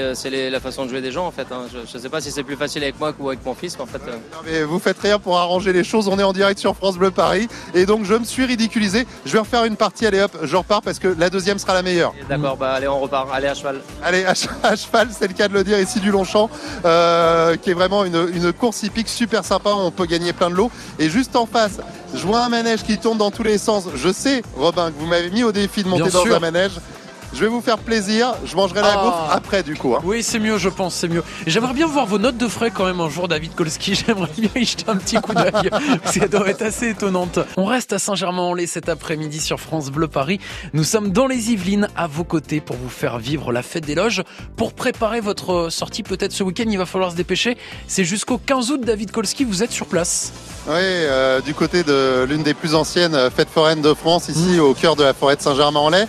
la façon de jouer des gens en fait. hein. Je, ne sais pas si c'est plus facile avec moi ou avec mon fils, mais en fait. euh, Non, mais vous faites rien pour arranger les choses. On est en direct sur France Bleu Paris. Et donc, je me suis ridiculisé. Je vais refaire une partie. Allez hop, je repars parce que la deuxième sera la meilleure. D'accord, bah allez, on repart. Allez à cheval. Allez, à, che- à cheval, c'est le cas de le dire ici du Longchamp, euh, qui est vraiment une, une course hippique super sympa. On peut gagner plein de lots. Et juste en face, je vois un manège qui tourne dans tous les sens. Je sais, Robin, que vous m'avez mis au défi de monter Bien dans sûr. un manège. Je vais vous faire plaisir. Je mangerai la Ah. gaufre après du coup. hein. Oui, c'est mieux, je pense, c'est mieux. J'aimerais bien voir vos notes de frais quand même un jour, David Kolski. *laughs* J'aimerais bien y jeter un petit coup d'œil. *laughs* parce qu'elle doit être assez étonnante. On reste à Saint-Germain-en-Laye cet après-midi sur France Bleu Paris. Nous sommes dans les Yvelines, à vos côtés, pour vous faire vivre la fête des loges. Pour préparer votre sortie, peut-être ce week-end, il va falloir se dépêcher. C'est jusqu'au 15 août, David Kolski, vous êtes sur place. Oui, euh, du côté de l'une des plus anciennes euh, fêtes foraines de France, ici au cœur de la forêt de Saint-Germain-en-Laye.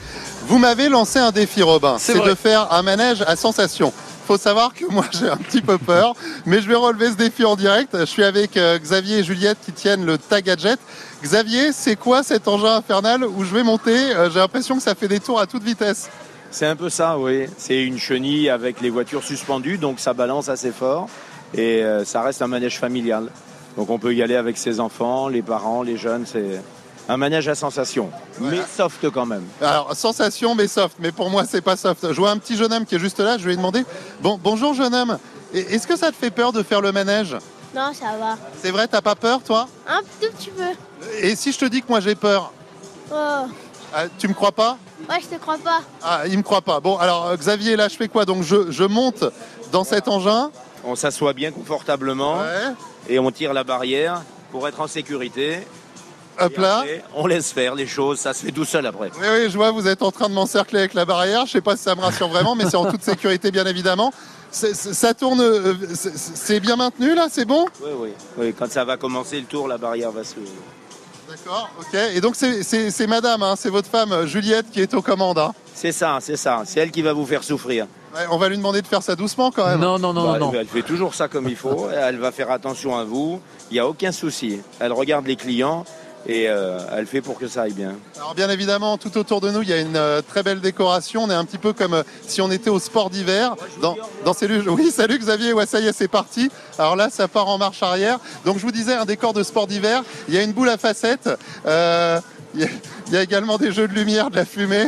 Vous m'avez lancé un défi, Robin. C'est de faire un manège à sensation. Faut savoir que moi *laughs* j'ai un petit peu peur, mais je vais relever ce défi en direct. Je suis avec euh, Xavier et Juliette qui tiennent le Tag Gadget. Xavier, c'est quoi cet engin infernal où je vais monter? Euh, J'ai l'impression que ça fait des tours à toute vitesse. C'est un peu ça, oui. C'est une chenille avec les voitures suspendues, donc ça balance assez fort et euh, ça reste un manège familial. Donc on peut y aller avec ses enfants, les parents, les jeunes. C'est un manège à sensation, mais soft quand même. Alors, sensation, mais soft. Mais pour moi, c'est pas soft. Je vois un petit jeune homme qui est juste là. Je vais lui demander Bon, bonjour, jeune homme. Est-ce que ça te fait peur de faire le manège? Non, ça va. C'est vrai, t'as pas peur, toi? Un tout petit peu. Et si je te dis que moi j'ai peur, Oh. ah, tu me crois pas? Ouais, je te crois pas. Ah, il me croit pas. Bon, alors euh, Xavier, là, je fais quoi? Donc, je, je monte dans cet engin. On s'assoit bien confortablement et on tire la barrière pour être en sécurité. Hop là. après, on laisse faire les choses, ça se fait tout seul après. Oui, oui, je vois, vous êtes en train de m'encercler avec la barrière. Je sais pas si ça me rassure vraiment, mais c'est en toute sécurité, bien évidemment. Ça tourne. euh, c'est- bien maintenu, là C'est bon? Oui, oui. oui. Quand ça va commencer le tour, la barrière va se. D'accord, ok. Et donc, c'est- madame, hein, c'est votre femme, Juliette, qui est aux commandes. hein? C'est ça, c'est ça. C'est elle qui va vous faire souffrir. Ouais, on va lui demander de faire ça doucement quand même. Non, non, non, Bah, non. Elle fait toujours ça comme il faut. Elle va faire attention à vous. Il n'y a aucun souci. Elle regarde les clients et euh, elle fait pour que ça aille bien. Alors bien évidemment, tout autour de nous, il y a une euh, très belle décoration. On est un petit peu comme euh, si on était au sport d'hiver. Dans, dans ces *laughs* Oui, salut Xavier. Ouais, ça y est, c'est parti. Alors là, ça part en marche arrière. Donc je vous disais, un décor de sport d'hiver. Il y a une boule à facettes. Il y, a, également des jeux de lumière, de la fumée.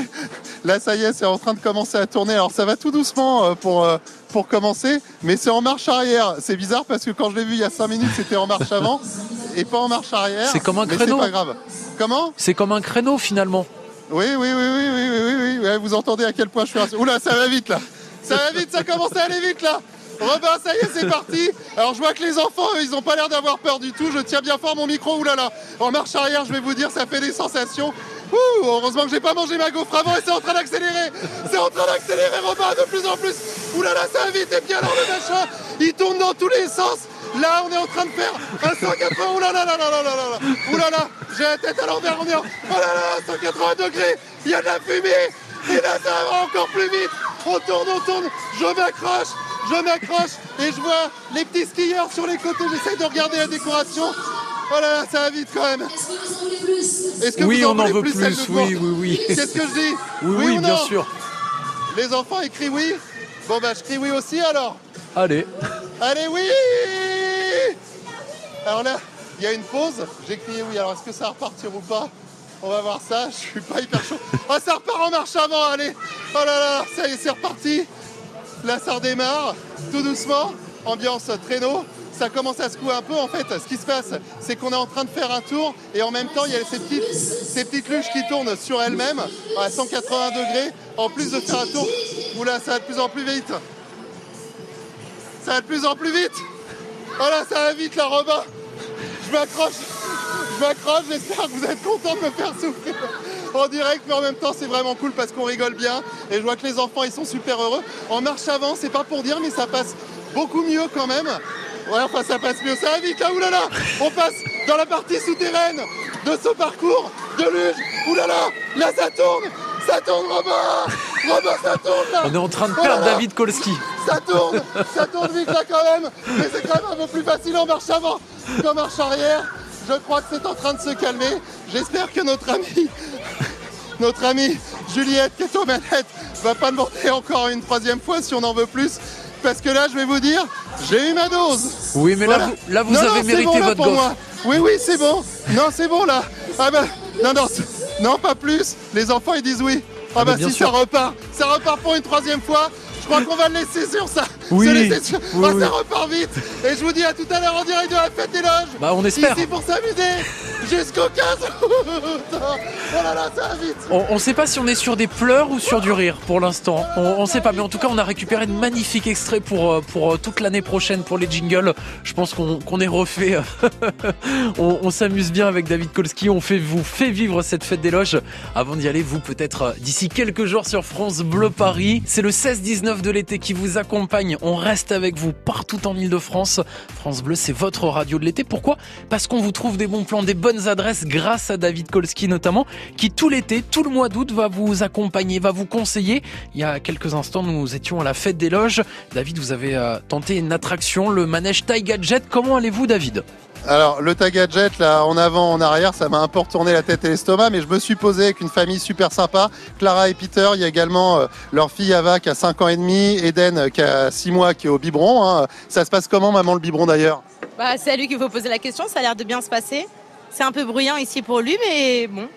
Là, ça y est, c'est en train de commencer à tourner. Alors ça va tout doucement pour, pour commencer, mais c'est en marche arrière. C'est bizarre parce que quand je l'ai vu il y a 5 minutes, c'était en marche avant et pas en marche arrière. C'est comme un créneau. C'est pas grave. Comment C'est comme un créneau finalement. oui, oui, oui, oui, oui, oui, oui, oui. Vous entendez à quel point je suis. Oula, ça va vite là. Ça va vite, ça commence à aller vite là. Robin, ça y est, c'est parti. Alors je vois que les enfants, eux, ils ont pas l'air d'avoir peur du tout. Je tiens bien fort mon micro. Oulala. En marche arrière, je vais vous dire, ça fait des sensations. Ouh, heureusement que j'ai pas mangé ma gaufre avant et c'est en train d'accélérer. C'est en train d'accélérer, Robin, de plus en plus. Oulala, ça va vite. Et puis alors le machin, il tourne dans tous les sens. Là, on est en train de faire un 180. Oulala, là, là, là, là, là, là. Oulala, j'ai la tête à l'envers. On est en... Oh là là, 180 degrés. Il y a de la fumée. Et là, ça va encore plus vite. On tourne, on tourne. Je m'accroche. Je m'accroche et je vois les petits skieurs sur les côtés. J'essaie de regarder la décoration. Oh là là, ça va vite quand même. Est-ce que Oui, vous on en voulez veut celle plus, de devant oui, oui, oui. *laughs* Qu'est-ce que je dis Oui, oui, ou bien non? sûr. Les enfants écrivent oui? Bon bah je crie oui aussi alors. Allez. Allez oui Alors là, il y a une pause. J'ai crié oui. Alors est-ce que ça va repartir ou pas On va voir ça. Je suis pas hyper chaud. Ah ça repart en marche avant. Allez. Oh là là, ça y est, c'est reparti. Là ça redémarre tout doucement. Ambiance traîneau. Ça commence à secouer un peu en fait. Ce qui se passe, c'est qu'on est en train de faire un tour et en même temps il y a ces petites, ces qui tournent sur elles-mêmes à 180 degrés. En plus de faire un tour, oula, ça va de plus en plus vite. Ça va de plus en plus vite. Oh là, ça va vite là, Robin. Je m'accroche. Je m'accroche. J'espère que vous êtes contents de me faire souffrir en direct, mais en même temps, c'est vraiment cool parce qu'on rigole bien. Et je vois que les enfants, ils sont super heureux. En marche avant, c'est pas pour dire, mais ça passe beaucoup mieux quand même. Ouais, enfin, ça passe mieux. Ça va vite là, oulala. On passe dans la partie souterraine de ce parcours de luge. Oulala, là, ça tourne. Ça tourne, Robin. Robin, ça tourne là. On est en train de perdre. David Kolski. Ça tourne, ça tourne vite là quand même, mais c'est quand même un peu plus facile en marche avant qu'en marche arrière. Je crois que c'est en train de se calmer. J'espère que notre ami, notre amie Juliette qui est aux manettes va pas demander encore une troisième fois si on en veut plus. Parce que là, je vais vous dire, j'ai eu ma dose. Oui, mais là, vous, là, vous Non, avez non, mérité bon, là, votre moi. Oui, oui, c'est bon. Non, c'est bon là. Ah bah, non, non, non, pas plus. Les enfants, ils disent oui. Ah, Ah bah, si sûr. ça repart, ça repart pour une troisième fois. Je crois qu'on va le laisser sur ça. Oui, Se laisser sur- oui, Oh, oui. ça repart vite. Et je vous dis à tout à l'heure en direct de la fête des loges. Bah, on espère. Ici pour s'amuser. Jusqu'au 15 août Oh là là, ça va vite On, on sait pas si on est sur des pleurs ou sur du rire pour l'instant. On, on sait pas, mais en tout cas, on a récupéré de magnifiques extraits pour, euh, pour euh, toute l'année prochaine pour les jingles. Je pense qu'on qu'on est refait. *laughs* on on s'amuse bien avec David Kolski. On fait, vous fait vivre cette fête des loges. Avant d'y aller, vous peut-être euh, d'ici quelques jours sur France Bleu Paris. C'est le 16-19 de l'été qui vous accompagne. On reste avec vous partout en Ile-de-France. France Bleu, c'est votre radio de l'été. Pourquoi? Parce qu'on vous trouve des bons plans, des bonnes adresses grâce à David Kolski notamment, qui tout l'été, tout le mois d'août va vous accompagner, va vous conseiller. Il y a quelques instants, nous étions à la fête des loges. David, vous avez euh, tenté une attraction, le manège Taiga Jet. Comment allez-vous, David? Alors, le tag gadget, là, en avant, en arrière, ça m'a un peu retourné la tête et l'estomac, mais je me suis posé avec une famille super sympa. Clara et Peter, il y a également euh, leur fille Ava qui a 5 ans et demi, Eden qui a 6 mois qui est au biberon. hein. Ça se passe comment, maman, le biberon d'ailleurs? Bah, c'est à lui qu'il faut poser la question, ça a l'air de bien se passer. C'est un peu bruyant ici pour lui, mais bon,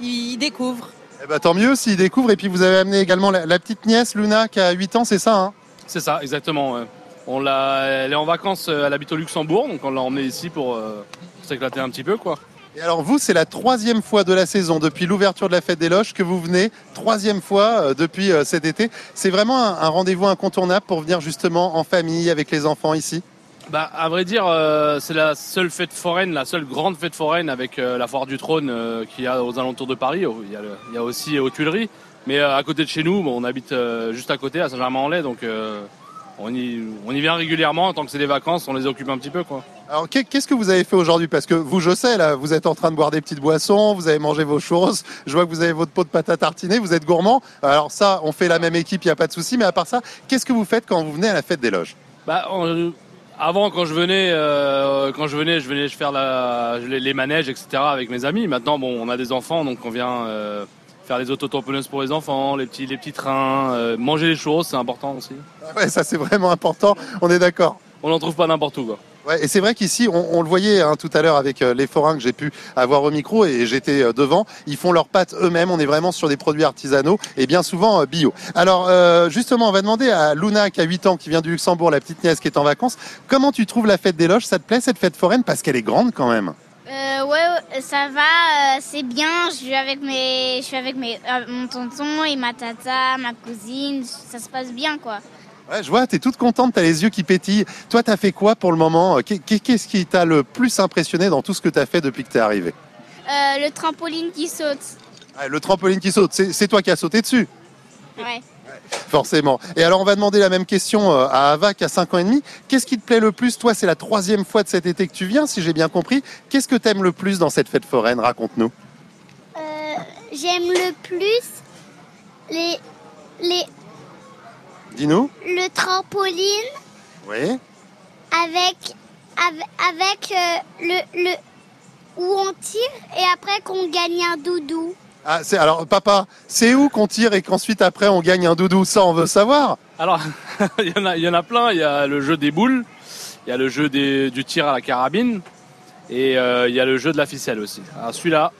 il découvre. Eh ben, tant mieux s'il découvre. Et puis, vous avez amené également la, la petite nièce, Luna, qui a 8 ans, c'est ça hein? C'est ça, exactement. ouais. On l'a, elle est en vacances, euh, elle habite au Luxembourg, donc on l'a emmenée ici pour euh, s'éclater un petit peu, quoi. Et alors vous, c'est la troisième fois de la saison depuis l'ouverture de la fête des loges que vous venez, troisième fois euh, depuis cet été. C'est vraiment un, un rendez-vous incontournable pour venir justement en famille avec les enfants ici? Bah, à vrai dire, euh, c'est la seule fête foraine, la seule grande fête foraine avec euh, la foire du trône euh, qu'il y a aux alentours de Paris. Il y a, le- il y a aussi aux Tuileries, mais à côté de chez nous, bon, on habite juste à côté, à Saint-Germain-en-Laye, donc on, y, on y vient régulièrement. Tant que c'est des vacances, on les occupe un petit peu, quoi. Alors qu'est- qu'est-ce que vous avez fait aujourd'hui? Parce que vous, je sais, là, vous êtes en train de boire des petites boissons, vous avez mangé vos choses, je vois que vous avez votre pot de pâte à tartiner, vous êtes gourmand. Alors ça, on fait la même équipe, il n'y a pas de souci. Mais à part ça, qu'est-ce que vous faites quand vous venez à la fête des loges? Bah, on- avant, quand je venais, euh, quand je venais, je venais faire la, les, les manèges, etc. avec mes amis. Maintenant, bon, on a des enfants, donc on vient euh, faire les autotamponneuses pour les enfants, les petits, les petits trains, euh, manger les choses, c'est important aussi. Ouais, ça c'est vraiment important, on est d'accord. On n'en trouve pas n'importe où, quoi. Ouais, et c'est vrai qu'ici, on, on le voyait hein, tout à l'heure avec euh, les forains que j'ai pu avoir au micro et j'étais euh, devant. Ils font leurs pâtes eux-mêmes. On est vraiment sur des produits artisanaux et bien souvent euh, bio. Alors justement, on va demander à Luna qui a 8 ans, qui vient du Luxembourg, la petite nièce qui est en vacances. Comment tu trouves la fête des loges? Ça te plaît cette fête foraine? Parce qu'elle est grande quand même. Euh, ouais, ça va, euh, c'est bien. Je suis avec mes, je suis avec mes, euh, mon tonton et ma tata, ma cousine. Ça se passe bien, quoi. Ouais, je vois, t'es toute contente, t'as les yeux qui pétillent. Toi, t'as fait quoi pour le moment? Qu'est- Qu'est-ce qui t'a le plus impressionné dans tout ce que t'as fait depuis que t'es arrivé? Euh, le trampoline qui saute. Le trampoline qui saute, c'est c'est toi qui as sauté dessus Ouais. Forcément. Et alors, on va demander la même question euh, à Ava qui a 5 ans et demi. Qu'est-ce qui te plaît le plus Toi, c'est la troisième fois de cet été que tu viens, si j'ai bien compris. Qu'est-ce que t'aimes le plus dans cette fête foraine? Raconte-nous. Euh, j'aime le plus les, les, Dis-nous. le trampoline Oui. avec, avec, avec euh, le, le, où on tire et après qu'on gagne un doudou. Ah, c'est alors, papa, c'est où qu'on tire et qu'ensuite après on gagne un doudou? Ça, on veut savoir. Alors, *laughs* il y, en a, il y en a plein. Il y a le jeu des boules, il y a le jeu des- du tir à la carabine, et euh, il y a le jeu de la ficelle aussi. Alors celui-là,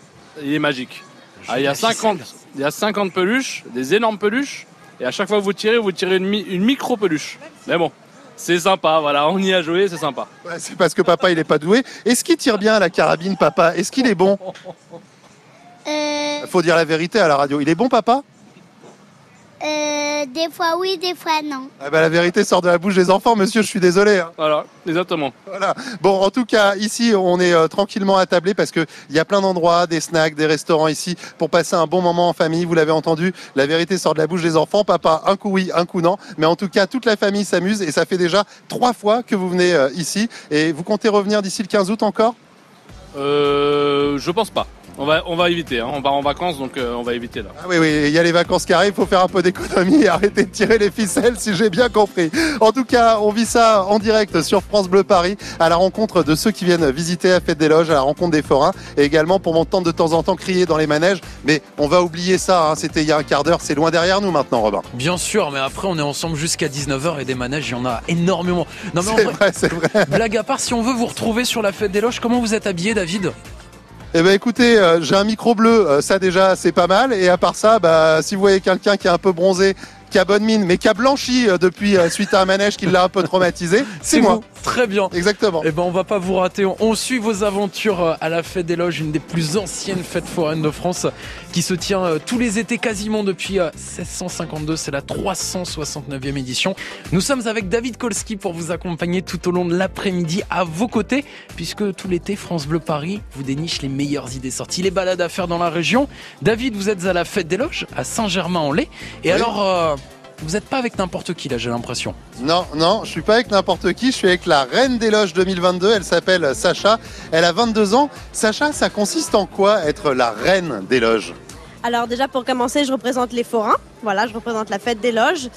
il est magique. Ah, il, y a de la 50, il y a 50 peluches, des énormes peluches, et à chaque fois que vous tirez, vous tirez une, mi- une micro-peluche. Mais bon, c'est sympa, voilà, on y a joué, c'est sympa. Ouais, c'est parce que papa, il est pas doué. Est-ce qu'il tire bien à la carabine, papa? Est-ce qu'il est bon? *laughs* Euh, Faut dire la vérité à la radio. Il est bon, papa? Euh, des fois oui, des fois non. ah bah, La vérité sort de la bouche des enfants, monsieur, je suis désolé. hein. Voilà, exactement. Voilà. Bon, en tout cas, ici, on est euh, tranquillement attablé parce qu'il y a plein d'endroits, des snacks, des restaurants ici pour passer un bon moment en famille. Vous l'avez entendu, la vérité sort de la bouche des enfants. Papa, un coup oui, un coup non. Mais en tout cas, toute la famille s'amuse et ça fait déjà trois fois que vous venez euh, ici. Et vous comptez revenir d'ici le 15 août encore? Euh, je pense pas. On va, on va éviter, hein. on va en vacances, donc euh, on va éviter là. Ah oui, oui, il y a les vacances qui arrivent, il faut faire un peu d'économie et *laughs* arrêter de tirer les ficelles si j'ai bien compris. En tout cas, on vit ça en direct sur France Bleu Paris à la rencontre de ceux qui viennent visiter la fête des loges, à la rencontre des forains et également pour m'entendre de temps en temps crier dans les manèges. Mais on va oublier ça, hein. c'était il y a un quart d'heure, c'est loin derrière nous maintenant, Robin. Bien sûr, mais après on est ensemble jusqu'à 19h et des manèges, il y en a énormément. Non mais en C'est vrai, vrai, c'est vrai. blague à part, si on veut vous retrouver sur la fête des loges, comment vous êtes habillé, David? Eh ben écoutez, euh, j'ai un micro bleu, euh, ça déjà c'est pas mal. Et à part ça, bah, si vous voyez quelqu'un qui est un peu bronzé, qui a bonne mine, mais qui a blanchi euh, depuis euh, suite à un manège qui l'a un peu traumatisé, *laughs* c'est moi. vous. Très bien. Exactement. Eh ben, on va pas vous rater. On, on suit vos aventures euh, à la Fête des Loges, une des plus anciennes fêtes foraines de France, qui se tient euh, tous les étés quasiment depuis euh, 1652. C'est la 369e édition. Nous sommes avec David Kolski pour vous accompagner tout au long de l'après-midi à vos côtés, puisque tout l'été, France Bleu Paris vous déniche les meilleures idées sorties, les balades à faire dans la région. David, vous êtes à la Fête des Loges, à Saint-Germain-en-Laye. Et alors, euh, vous n'êtes pas avec n'importe qui là, j'ai l'impression. Non, non, je suis pas avec n'importe qui, je suis avec la reine des loges 2022, elle s'appelle Sacha, elle a 22 ans. Sacha, ça consiste en quoi être la reine des loges? Alors déjà pour commencer, je représente les forains. Voilà, je représente la fête des loges.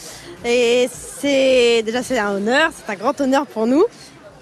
Et c'est déjà c'est un honneur, c'est un grand honneur pour nous.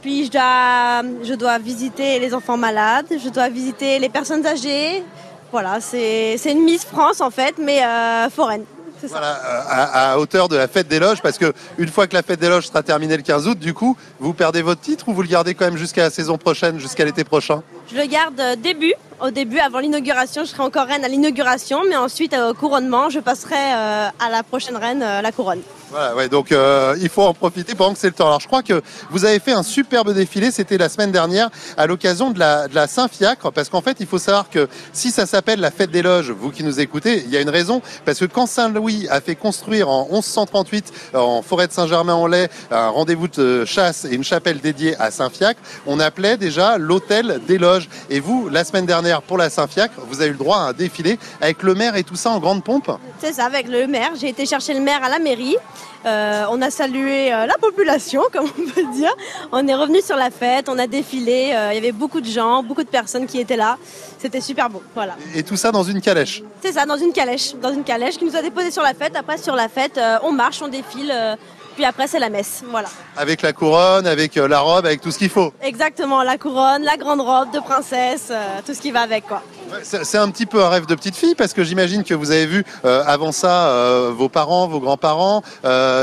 Puis je dois, je dois visiter les enfants malades, je dois visiter les personnes âgées. Voilà, c'est c'est une Miss France en fait, mais euh, foraine. Voilà, euh, à, à hauteur de la fête des loges, parce que une fois que la fête des loges sera terminée le 15 août, du coup, vous perdez votre titre ou vous le gardez quand même jusqu'à la saison prochaine, jusqu'à l'été prochain? Je le garde euh, début, au début, avant l'inauguration. Je serai encore reine à l'inauguration, mais ensuite euh, au couronnement, je passerai euh, à la prochaine reine la couronne. Voilà, ouais, donc il faut en profiter pendant que c'est le temps. Alors je crois que vous avez fait un superbe défilé, c'était la semaine dernière à l'occasion de la, de la Saint-Fiacre, parce qu'en fait il faut savoir que si ça s'appelle la fête des loges, vous qui nous écoutez, il y a une raison, parce que quand Saint-Louis a fait construire en 1138 euh, en forêt de Saint-Germain-en-Laye un rendez-vous de chasse et une chapelle dédiée à Saint-Fiacre, on appelait déjà l'hôtel des loges. Et vous, la semaine dernière pour la Saint-Fiacre, vous avez eu le droit à un défilé avec le maire et tout ça en grande pompe. C'est ça, avec le maire. J'ai été chercher le maire à la mairie. Euh, on a salué euh, la population, *laughs* comme on peut dire. On est revenu sur la fête, on a défilé. euh, Il y avait beaucoup de gens, beaucoup de personnes qui étaient là. C'était super beau. Voilà. Et tout ça dans une calèche. C'est ça, dans une calèche. Dans une calèche qui nous a déposé sur la fête. Après, sur la fête, on marche, on défile. Puis après, c'est la messe. Voilà. Avec la couronne, avec euh, la robe, avec tout ce qu'il faut. Exactement, la couronne, la grande robe de princesse, euh, tout ce qui va avec, quoi. C'est un petit peu un rêve de petite fille parce que j'imagine que vous avez vu euh, avant ça euh, vos parents, vos grands-parents.